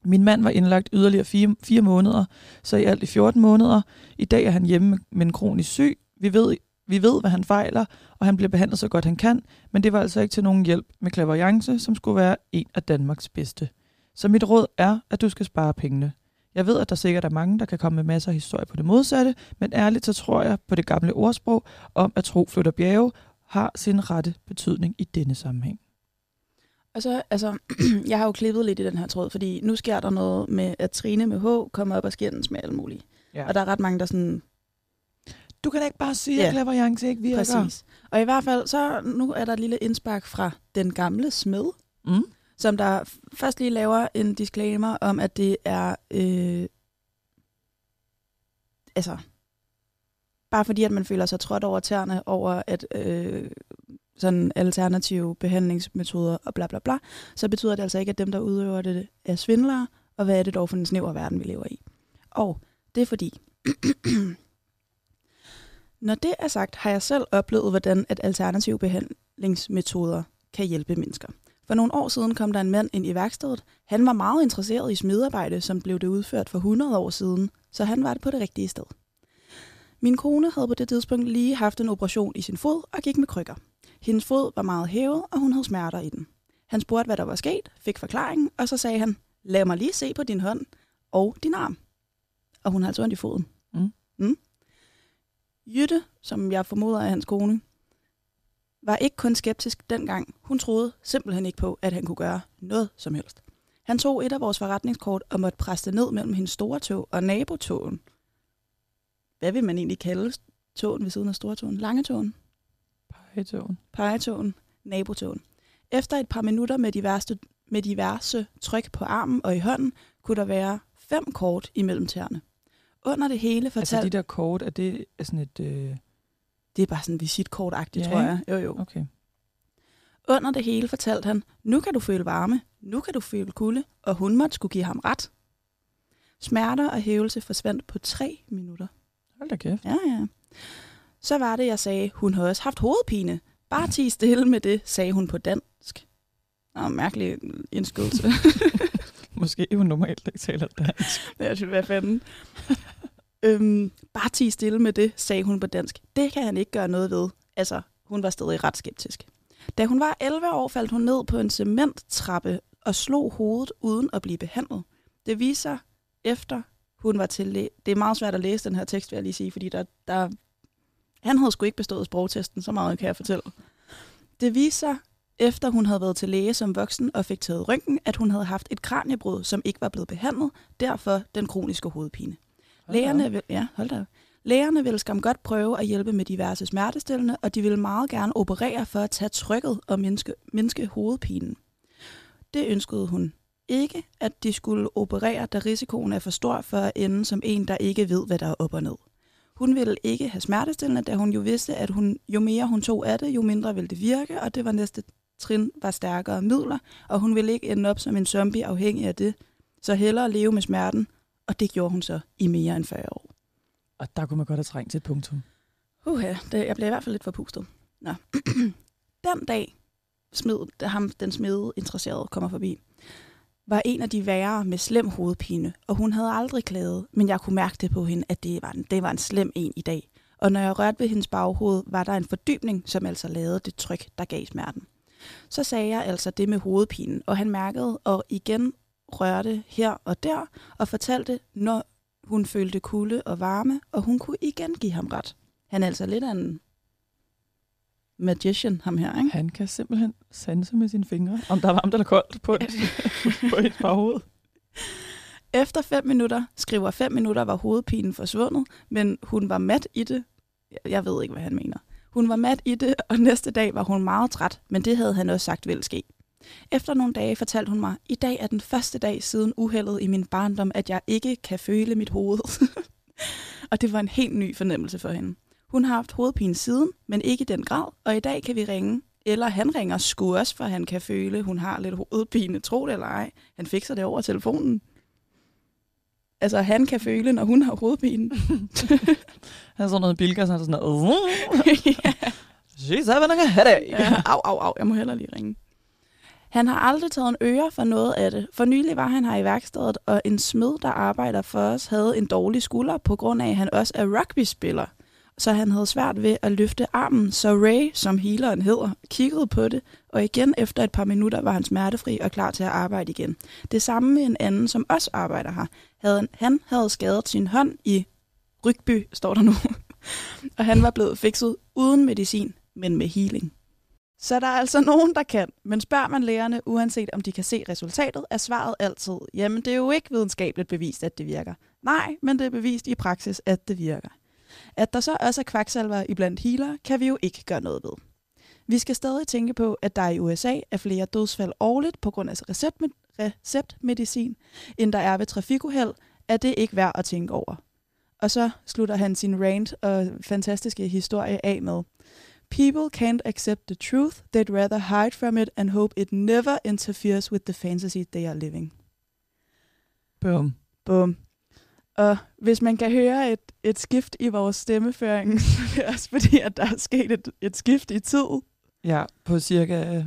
Min mand var indlagt yderligere fire, fire måneder, så i alt i 14 måneder. I dag er han hjemme med en kronisk syg. Vi ved, vi ved, hvad han fejler, og han bliver behandlet så godt han kan, men det var altså ikke til nogen hjælp med klaverjance, som skulle være en af Danmarks bedste. Så mit råd er, at du skal spare pengene. Jeg ved, at der sikkert er mange, der kan komme med masser af historier på det modsatte, men ærligt så tror jeg på det gamle ordsprog om, at tro flytter bjerge, har sin rette betydning i denne sammenhæng. Og så, altså, jeg har jo klippet lidt i den her tråd, fordi nu sker der noget med, at Trine med H kommer op og skændes med alle mulige. Ja. Og der er ret mange, der sådan, Du kan da ikke bare sige, Ja. at klaverjance ikke virker. præcis. Og i hvert fald, så nu er der et lille indspark fra den gamle smed, Mm. som der først lige laver en disclaimer om, at det er, øh, altså, bare fordi, at man føler sig trådt over tæerne over, at øh, sådan alternative behandlingsmetoder og bla bla bla, så betyder det altså ikke, at dem, der udøver det, er svindlere, og hvad er det dog for en snæver verden, vi lever i. Og det er fordi, når det er sagt, har jeg selv oplevet, hvordan at alternative behandlingsmetoder kan hjælpe mennesker. For nogle år siden kom der en mand ind i værkstedet. Han var meget interesseret i smedarbejde, som blev det udført for 100 år siden, så han var det på det rigtige sted. Min kone havde på det tidspunkt lige haft en operation i sin fod og gik med krykker. Hendes fod var meget hævet, og hun havde smerter i den. Han spurgte, hvad der var sket, fik forklaringen, og så sagde han, lad mig lige se på din hånd og din arm. Og hun har altså ondt i foden. Mm. Mm. Jytte, som jeg formoder er hans kone, var ikke kun skeptisk dengang. Hun troede simpelthen ikke på, at han kunne gøre noget som helst. Han tog et af vores forretningskort og måtte presse det ned mellem hendes store tog og nabotåen. Hvad vil man egentlig kalde tåen ved siden af stortåen? Lange tåen? Pegetåen. pegetåen, nabotåen. Efter et par minutter med diverse, med diverse tryk på armen og i hånden, kunne der være fem kort imellem tæerne. Under det hele Altså fortalte... de der kort, er det er sådan et... Øh... Det er bare sådan visitkort-agtigt, Ja, tror jeg. Jo, jo. Okay. Under det hele fortalte han, nu kan du føle varme, nu kan du føle kulde, og hun måtte skulle give ham ret. Smerter og hævelse forsvandt på tre minutter. Hold da kæft. Ja, ja. Så var det, jeg sagde, hun har også haft hovedpine. Bare tig stille med det, sagde hun på dansk. Nå, mærkelig indskydelse. Måske hun normalt ikke taler dansk. jeg synes, hvad fanden. øhm, bare tige stille med det, sagde hun på dansk. Det kan han ikke gøre noget ved. Altså, hun var stadig ret skeptisk. Da hun var 11 år, faldt hun ned på en cementtrappe og slog hovedet uden at blive behandlet. Det viser efter hun var til læ- Det er meget svært at læse den her tekst, vil jeg lige sige, fordi der, der han havde sgu ikke bestået sprogtesten, så meget kan jeg fortælle. Det viser efter hun havde været til læge som voksen og fik taget røntgen, at hun havde haft et kraniebrud, som ikke var blevet behandlet, derfor den kroniske hovedpine. Lægerne vil, ja, hold da. Lægerne ville skam godt prøve at hjælpe med diverse smertestillende, og de ville meget gerne operere for at tage trykket og mindske, mindske hovedpinen. Det ønskede hun ikke, at de skulle operere, da risikoen er for stor for at ende som en, der ikke ved, hvad der er op og ned. Hun ville ikke have smertestillende, da hun jo vidste, at hun, jo mere hun tog af det, jo mindre ville det virke, og det var næste trin var stærkere midler, og hun ville ikke ende op som en zombie afhængig af det. Så hellere leve med smerten, og det gjorde hun så i mere end 40 år. Og der kunne man godt have trængt til et punktum. Uha, det, jeg blev i hvert fald lidt forpustet. Nå. den dag, smed, da ham, den smede interesserede kommer forbi, var en af de værre med slem hovedpine, og hun havde aldrig klaget, men jeg kunne mærke det på hende, at det var en, det var en slem en i dag. Og når jeg rørte ved hendes baghoved, var der en fordybning, som altså lavede det tryk, der gav smerten. Så sagde jeg altså det med hovedpinen, og han mærkede og igen rørte her og der, og fortalte, når hun følte kulde og varme, og hun kunne igen give ham ret. Han er altså lidt af en magician, ham her, ikke? Han kan simpelthen sanse med sine fingre, om der er varmt eller koldt på, et, på et baghoved. Efter fem minutter, skriver fem minutter, var hovedpinen forsvundet, men hun var mat i det. Jeg ved ikke, hvad han mener. Hun var mat i det, og næste dag var hun meget træt, men det havde han også sagt ville ske. Efter nogle dage fortalte hun mig, i dag er den første dag siden uheldet i min barndom, at jeg ikke kan føle mit hoved. og det var en helt ny fornemmelse for hende. Hun har haft hovedpine siden, men ikke i den grad, og i dag kan vi ringe, eller han ringer sgu også, for han kan føle, hun har lidt hovedpine, tro det eller ej. Han fikser det over telefonen. Altså, han kan føle, når hun har hovedpine. Han sådan noget bilker, så er sådan noget... ja. She's having a headache. ja, au, au, au, jeg må heller lige ringe. Han har aldrig taget en øre for noget af det. For nylig var han her i værkstedet, og en smed, der arbejder for os, havde en dårlig skulder, på grund af, at han også er rugbyspiller. Så han havde svært ved at løfte armen, så Ray, som healeren hedder, kiggede på det, og igen efter et par minutter var han smertefri og klar til at arbejde igen. Det samme med en anden, som også arbejder her. Havde, han havde skadet sin hånd i Rygby, står der nu, og han var blevet fikset uden medicin, men med healing. Så der er altså nogen, der kan, men spørger man lægerne, uanset om de kan se resultatet, er svaret altid, jamen det er jo ikke videnskabeligt bevist, at det virker. Nej, men det er bevist i praksis, at det virker. At der så også er kvaksalver i blandt healer, kan vi jo ikke gøre noget ved. Vi skal stadig tænke på, at der i USA er flere dødsfald årligt på grund af receptmedicin, end der er ved trafikuheld, er det ikke værd at tænke over. Og så slutter han sin rant og fantastiske historie af med, People can't accept the truth, they'd rather hide from it and hope it never interferes with the fantasy they are living. Boom. Bum. Og hvis man kan høre et, et skift i vores stemmeføring, så er det også fordi, at der er sket et, et skift i tid. Ja, på cirka...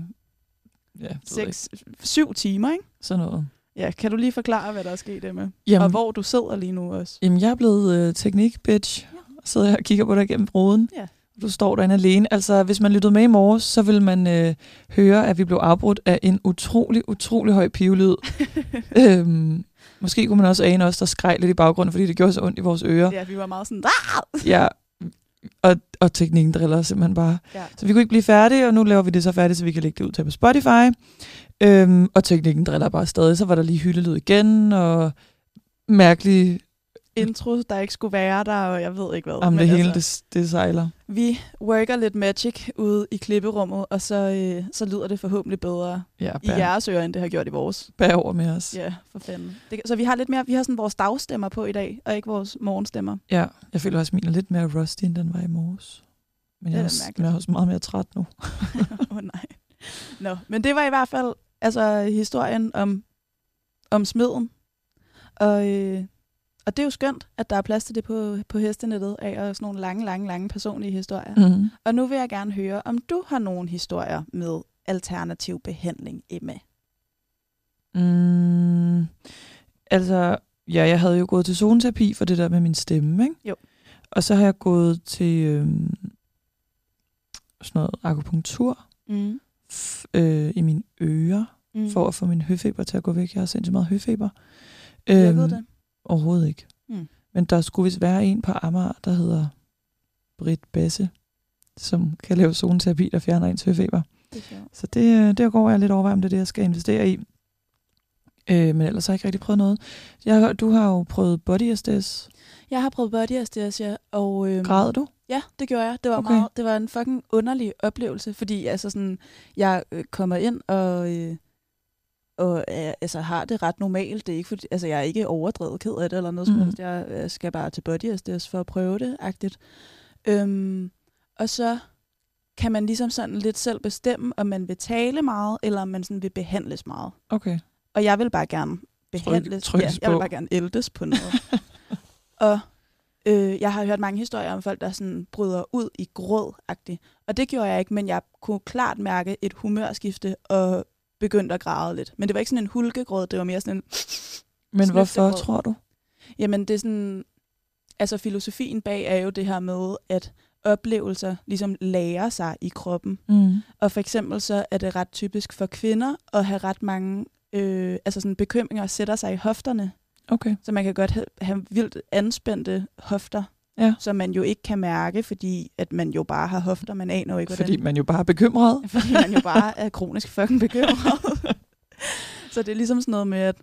Ja, ved ikke. 6, 7 timer, ikke? Sådan noget. Ja, kan du lige forklare, hvad der er sket, Emma? Jamen, Og hvor du sidder lige nu også. Jamen, jeg er blevet øh, teknik-bitch. Ja. Sidder her og kigger på dig gennem ruden. Ja. Du står derinde alene. Altså, hvis man lyttede med i morges, så vil man øh, høre, at vi blev afbrudt af en utrolig, utrolig høj pivlyd. øhm, måske kunne man også ane os, der skreg lidt i baggrunden, fordi det gjorde så ondt i vores ører. Ja, vi var meget sådan! Ja, og, og teknikken driller simpelthen bare. Ja. Så vi kunne ikke blive færdige, og nu laver vi det så færdigt, så vi kan lægge det ud til på Spotify. Øhm, og teknikken driller bare stadig. Så var der lige hyldelyd igen, og mærkelig intro, der ikke skulle være der, og jeg ved ikke hvad. om Men det hele, altså, det, det sejler. Vi worker lidt magic ude i klipperummet, og så, øh, så lyder det forhåbentlig bedre Ja, i jeres ører, end det har gjort i vores. bær over med os. Ja, for fanden. Det, så vi har lidt mere, vi har sådan vores dagstemmer på i dag, og ikke vores morgenstemmer. Ja, jeg føler også, min er lidt mere rusty, end den var i morges. Men jeg er også, jeg er også meget mere træt nu. Åh oh, nej. Nå, men det var i hvert fald altså, historien om, om smeden. Og, øh, og det er jo skønt, at der er plads til det på, på hestenettet af, og sådan nogle lange, lange, lange personlige historier. Mm. Og nu vil jeg gerne høre, om du har nogle historier med alternativ behandling, Emma. Mm, altså, ja, jeg havde jo gået til zoneterapi for det der med min stemme, ikke? Jo. Og så har jeg gået til øhm, sådan noget akupunktur Mm. f- øh, i mine ører, Mm. for at få min høfeber til at gå væk. Jeg har sindssygt meget høfeber. Virkede det? Overhovedet ikke. Mm. Men der skulle vist være en på Amager, der hedder Britt Basse, som kan lave zoneterapi, der fjerner ens høfeber. Det er. Så det, øh, det går jeg lidt over, om det er det, jeg skal investere i. Øh, men ellers har jeg ikke rigtig prøvet noget. Jeg, du har jo prøvet body SDS. Jeg har prøvet body anesthesia, og... Øhm, Græd du? Ja, det gjorde jeg. Det var, okay. meget, det var en fucking underlig oplevelse, fordi altså sådan, jeg øh, kommer ind og, øh, og øh, altså, har det ret normalt. Det er ikke fordi, altså, jeg er ikke overdrevet ked af det eller noget mm. som Mhm. helst. Jeg øh, skal bare til body SDS for at prøve det, agtigt. Øhm, og så kan man ligesom sådan lidt selv bestemme, om man vil tale meget, eller om man sådan vil behandles meget. Okay. Og jeg vil bare gerne behandles. trykkes ja, jeg vil bare gerne ældes på noget. og øh, jeg har hørt mange historier om folk, der sådan bryder ud i gråd -agtigt. Og det gjorde jeg ikke, men jeg kunne klart mærke et humørskifte og begyndte at græde lidt. Men det var ikke sådan en hulkegråd, det var mere sådan en... Men hvorfor, tror du? Jamen det er sådan... Altså filosofien bag er jo det her med, at oplevelser ligesom lærer sig i kroppen. Mm. Og for eksempel så er det ret typisk for kvinder at have ret mange øh, altså sådan bekymringer sætter sig i hofterne. Okay. Så man kan godt have, have vildt anspændte hofter, Ja. som man jo ikke kan mærke, fordi at man jo bare har hofter, man aner jo ikke, hvordan... Fordi man jo bare er bekymret. fordi man jo bare er kronisk fucking bekymret. så det er ligesom sådan noget med, at,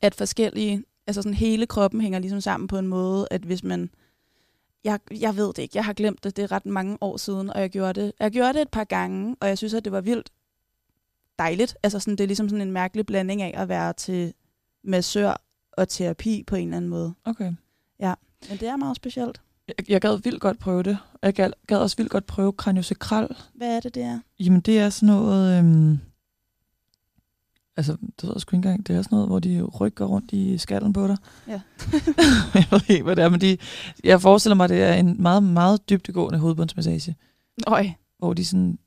at forskellige, altså sådan hele kroppen hænger ligesom sammen på en måde, at hvis man, jeg, jeg ved det ikke, jeg har glemt det, det er ret mange år siden, og jeg gjorde det, jeg gjorde det et par gange, og jeg synes, at det var vildt dejligt. Altså sådan, det er ligesom sådan en mærkelig blanding af at være til massør og terapi på en eller anden måde. Okay. Men det er meget specielt. Jeg, jeg gad vildt godt prøve det. Jeg gad, gad også vildt godt prøve kraniosakral. Hvad er det, det er? Jamen, det er sådan noget... Øhm, altså, det ved jeg sgu ikke engang. Det er sådan noget, hvor de rykker rundt i skallen på dig. Ja. jeg ved ikke, hvad det er, men de, jeg forestiller mig, det er en meget, meget dybtegående hovedbundsmassage, Øj, hvor de sådan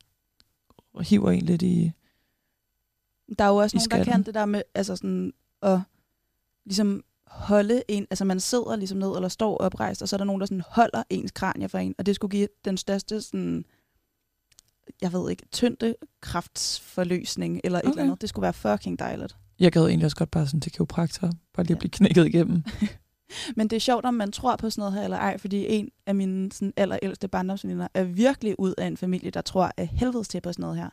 hiver en lidt i... Der er jo også nogen, der skallen. kan det der med altså sådan, at ligesom holde en, altså man sidder ligesom ned eller står oprejst, og så er der nogen, der sådan holder ens kranie for en, og det skulle give den største sådan, jeg ved ikke, tynde kraftsforløsning eller et Okay. eller andet. Det skulle være fucking dejligt. Jeg gad egentlig også godt bare sådan til kiropraktor, bare lige at blive knækket igennem. Men det er sjovt, om man tror på sådan noget her eller ej, fordi en af mine sådan, allerældste barndomsveninder er virkelig ud af en familie, der tror af helvedes til på sådan noget her.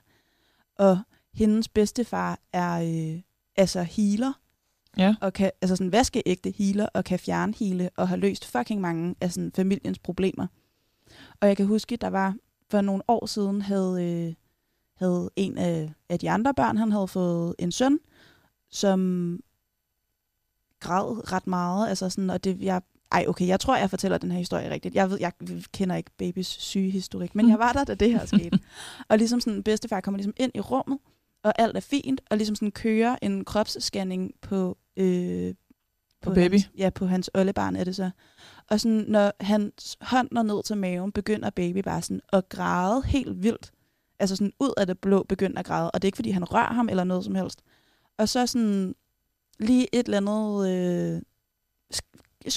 Og hendes bedstefar er øh, altså healer, Ja. og kan, altså sådan vaskeægte healer, og kan fjernhile, og har løst fucking mange af sådan familiens problemer. Og jeg kan huske, der var for nogle år siden, havde, øh, havde en af, af de andre børn, han havde fået en søn, som græd ret meget, altså sådan, og det, jeg, ej okay, jeg tror, jeg fortæller den her historie rigtigt. Jeg ved, jeg kender ikke babys sygehistorik, men jeg var der, da det her skete. og ligesom sådan, bedstefar kommer ligesom ind i rummet, og alt er fint, og ligesom sådan kører en kropsscanning på, øh, På baby? Hans, ja, på hans oldebarn er det så. Og sådan, når hans hånd når ned til maven, begynder baby bare sådan at græde helt vildt. Altså sådan ud af det blå begynder at græde. Og det er ikke, fordi han rører ham eller noget som helst. Og så sådan lige et eller andet... Øh,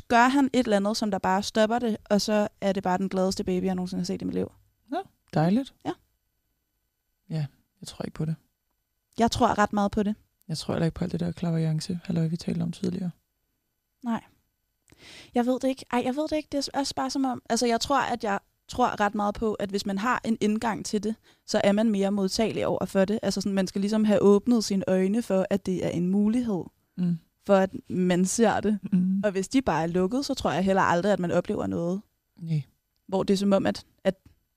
gør han et eller andet, som der bare stopper det, og så er det bare den gladeste baby, jeg nogensinde har set i mit liv. Dejligt. Ja. Ja, jeg tror ikke på det. Jeg tror ret meget på det. Jeg tror heller ikke på alt det der klaverjance, halløj, vi talte om tidligere. Nej. Jeg ved det ikke. Ej, jeg ved det ikke. Det er også bare som om... Altså, jeg tror, at jeg tror ret meget på, at hvis man har en indgang til det, så er man mere modtagelig over for det. Altså, sådan, man skal ligesom have åbnet sine øjne for, at det er en mulighed, Mm. for at man ser det. Mm. Og hvis de bare er lukket, så tror jeg heller aldrig, at man oplever noget. Nej. Hvor det er som om, at, at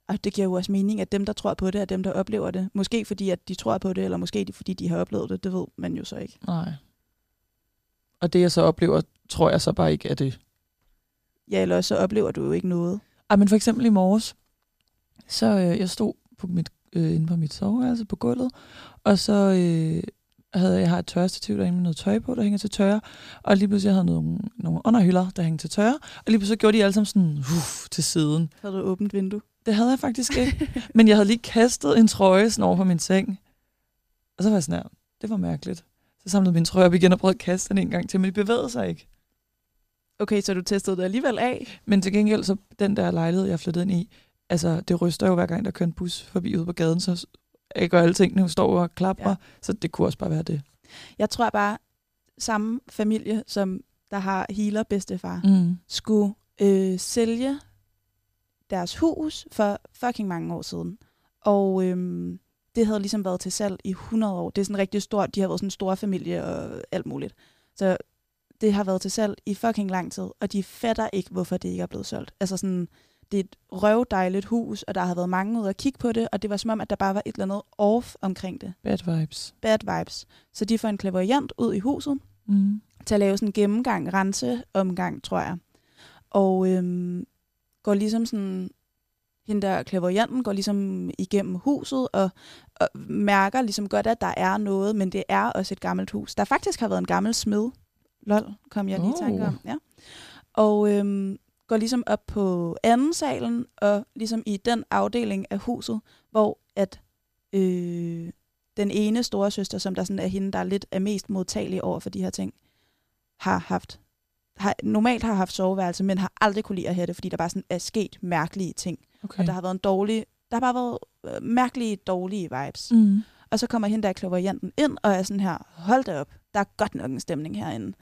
og det giver jo også mening, at dem, der tror på det, er dem, der oplever det. Måske fordi, at de tror på det, eller måske fordi, de har oplevet det. Det ved man jo så ikke. Nej. Og det, jeg så oplever, tror jeg så bare ikke er det. Ja, eller så oplever du jo ikke noget. Ej, men for eksempel i morges, så øh, jeg stod på mit, øh, inde på mit soveværelse på gulvet, og så øh, havde jeg har et tørrestativ derinde med noget tøj på, der hænger til tørre, og lige pludselig havde jeg nogle, nogle underhylder, der hænger til tørre, og lige pludselig gjorde de alle sammen sådan uff, til siden. Har du åbent vindue? Det havde jeg faktisk ikke, men jeg havde lige kastet en trøje sådan over på min seng, og så var jeg sådan her, det var mærkeligt. Så samlede min trøje op igen og prøvede at kaste den en gang til, men de bevægede sig ikke. Okay, så du testede det alligevel af? Men til gengæld, så den der lejlighed, jeg flyttede ind i, altså det ryster jo hver gang, der kører en bus forbi ude på gaden, så jeg gør alle tingene, står og klapper, ja. så det kunne også bare være det. Jeg tror bare, samme familie, som der har healer bedstefar, Mm. skulle øh, sælge deres hus for fucking mange år siden. Og øhm, det havde ligesom været til salg i 100 år. Det er sådan rigtig stort. De har været sådan en stor familie og alt muligt. Så det har været til salg i fucking lang tid, og de fatter ikke, hvorfor det ikke er blevet solgt. Altså sådan, det er et røvdejligt hus, og der har været mange ude at kigge på det, og det var som om, at der bare var et eller andet off omkring det. Bad vibes. Bad vibes. Så de får en klaverjant ud i huset, Mm. til at lave sådan en gennemgang, renseomgang, tror jeg. Og øhm, går ligesom sådan, hende der klaverjanten går ligesom igennem huset og, og mærker ligesom godt, at der er noget, men det er også et gammelt hus. Der faktisk har været en gammel smed. Lol, kom jeg lige i tanke Oh. om. Ja. Og øhm, går ligesom op på anden salen, og ligesom i den afdeling af huset, hvor at øh, den ene store søster, som der sådan er hende, der er lidt er mest modtagelig over for de her ting, har haft har, normalt har haft soveværelse, men har aldrig kunne lide at have det, fordi der bare sådan er sket mærkelige ting. Okay. Og der har været en dårlig, der har bare været øh, mærkelige, dårlige vibes. mm. Og så kommer hende der klaverianten ind, og er sådan her, hold da op, der er godt nok en stemning herinde.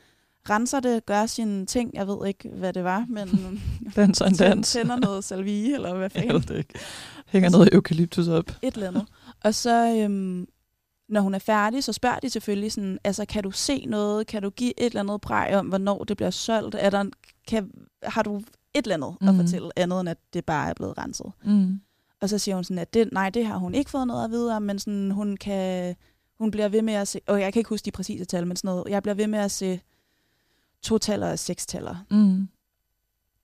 Renser det, gør sine ting, jeg ved ikke, hvad det var, men Dans og en dans. tænder noget salvie, eller hvad Jeg fanden, ved det ikke. Hænger noget eukalyptus op. et eller andet. Og så, øhm, når hun er færdig, så spørger de selvfølgelig sådan, altså kan du se noget, kan du give et eller andet præg om, hvornår det bliver solgt, er der en, kan, har du et eller andet mm. at Mhm. fortælle, andet end at det bare er blevet renset. Mm. Og så siger hun sådan, at det, nej, det har hun ikke fået noget at vide om, men sådan, hun kan, hun bliver ved med at se, og jeg kan ikke huske de præcise tal, men sådan noget, jeg bliver ved med at se to-taller og seks-taller, Mm.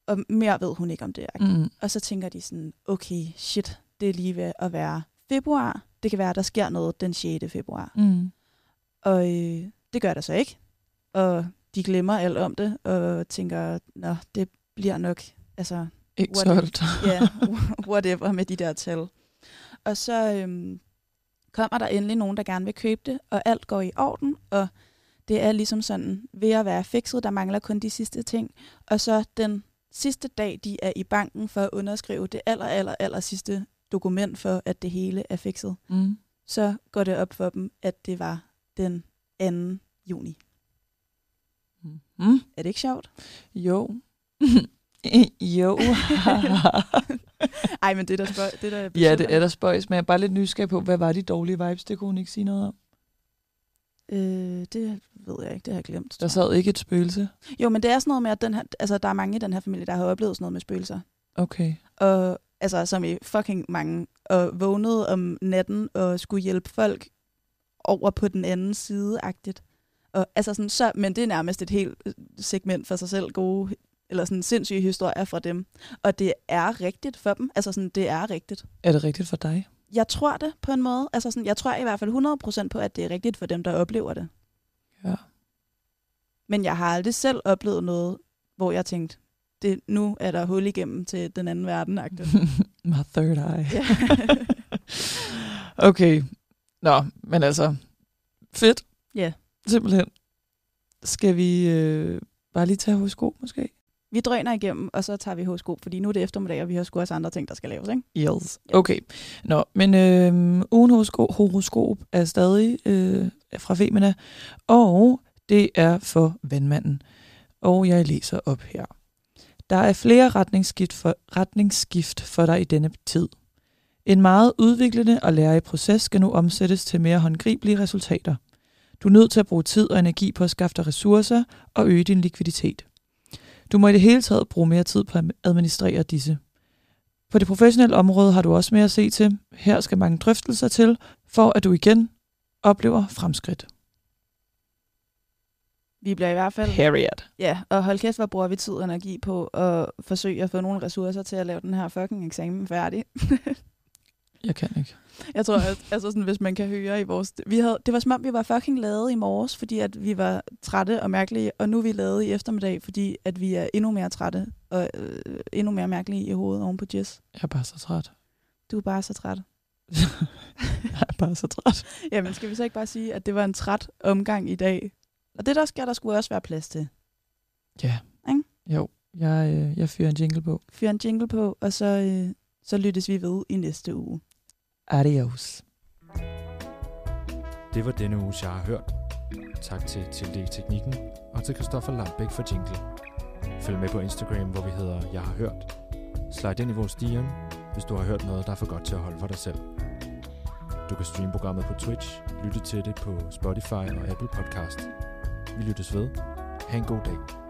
og mere ved hun ikke om det. Mm. Og så tænker de sådan, okay, shit, det er lige ved at være februar, det kan være, at der sker noget den 6. februar. Mm. Og øh, det gør der så ikke, og de glemmer alt om det, og tænker, nå, det bliver nok, altså, Ikke solgt. ja, whatever med de der tal. Og så øhm, kommer der endelig nogen, der gerne vil købe det, og alt går i orden, og det er ligesom sådan ved at være fikset, der mangler kun de sidste ting. Og så den sidste dag, de er i banken for at underskrive det aller, aller, aller sidste dokument for, at det hele er fikset, Mm. så går det op for dem, at det var den 2. juni. Mm. Er det ikke sjovt? Jo. jo. Ej, men det er der, spørg- det er der ja, det er der spøjs, men jeg er bare lidt nysgerrig på, hvad var de dårlige vibes? Det kunne hun ikke sige noget om. Øh, det ved jeg ikke, det har jeg glemt. Der sad ikke et spøgelse. Jo, men det er sådan noget med, at den her, altså, der er mange i den her familie, der har oplevet sådan noget med spøgelser. Okay. Og, altså, som i fucking mange. Og vågnede om natten og skulle hjælpe folk over på den anden side-agtigt. Og, altså sådan, så, men det er nærmest et helt øh, segment for sig selv gode, eller sådan sindssyge historier fra dem. Og det er rigtigt for dem. Altså sådan, det er rigtigt. Er det rigtigt for dig? Jeg tror det på en måde. Altså sådan, jeg tror i hvert fald 100% på, at det er rigtigt for dem, der oplever det. Ja. Men jeg har aldrig selv oplevet noget, hvor jeg tænkte, det, nu er der hul igennem til den anden verden. My third eye. Okay. Nå, men altså, fedt. Ja. Simpelthen. Skal vi øh, bare lige tage horoskop, måske? vi drøner igennem, og så tager vi horoskop, fordi nu er det eftermiddag, og vi har sgu også andre ting, der skal laves, ikke? Yes. Okay. Nå, men øh, ugen horoskop, horoskop er stadig øh, fra Femina, og det er for vandmanden. Og jeg læser op her. Der er flere retningsskift for, retningsskift for dig i denne tid. En meget udviklende og lærerig proces skal nu omsættes til mere håndgribelige resultater. Du er nødt til at bruge tid og energi på at skaffe dig ressourcer og øge din likviditet. Du må i det hele taget bruge mere tid på at administrere disse. På det professionelle område har du også mere at se til. Her skal mange drøftelser til, for at du igen oplever fremskridt. Vi bliver i hvert fald... Harriet. Ja, og hold kæft, hvor bruger vi tid og energi på at forsøge at få nogle ressourcer til at lave den her fucking eksamen færdig. Jeg kan ikke. Jeg tror, at altså sådan, hvis man kan høre i vores... Vi havde, det var som om, vi var fucking lavet i morges, fordi at vi var trætte og mærkelige, og nu er vi lavet i eftermiddag, fordi at vi er endnu mere trætte og øh, endnu mere mærkelige i hovedet oven på jazz. Jeg er bare så træt. Du er bare så træt. jeg er bare så træt. Jamen, skal vi så ikke bare sige, at det var en træt omgang i dag? Og det der skal der skulle også være plads til. Ja. Ikke? Jo, jeg, øh, jeg fyrer en jingle på. Fyr en jingle på, og så, øh, så lyttes vi ved i næste uge. Adios. Det var denne uges, jeg har hørt. Tak til Tilde Teknikken og til Christoffer Lambæk for jingle. Følg med på Instagram, hvor vi hedder Jeg har hørt. Slide ind i vores DM, hvis du har hørt noget, der er for godt til at holde for dig selv. Du kan streame programmet på Twitch, lytte til det på Spotify og Apple Podcast. Vi lyttes ved. Ha' en god dag.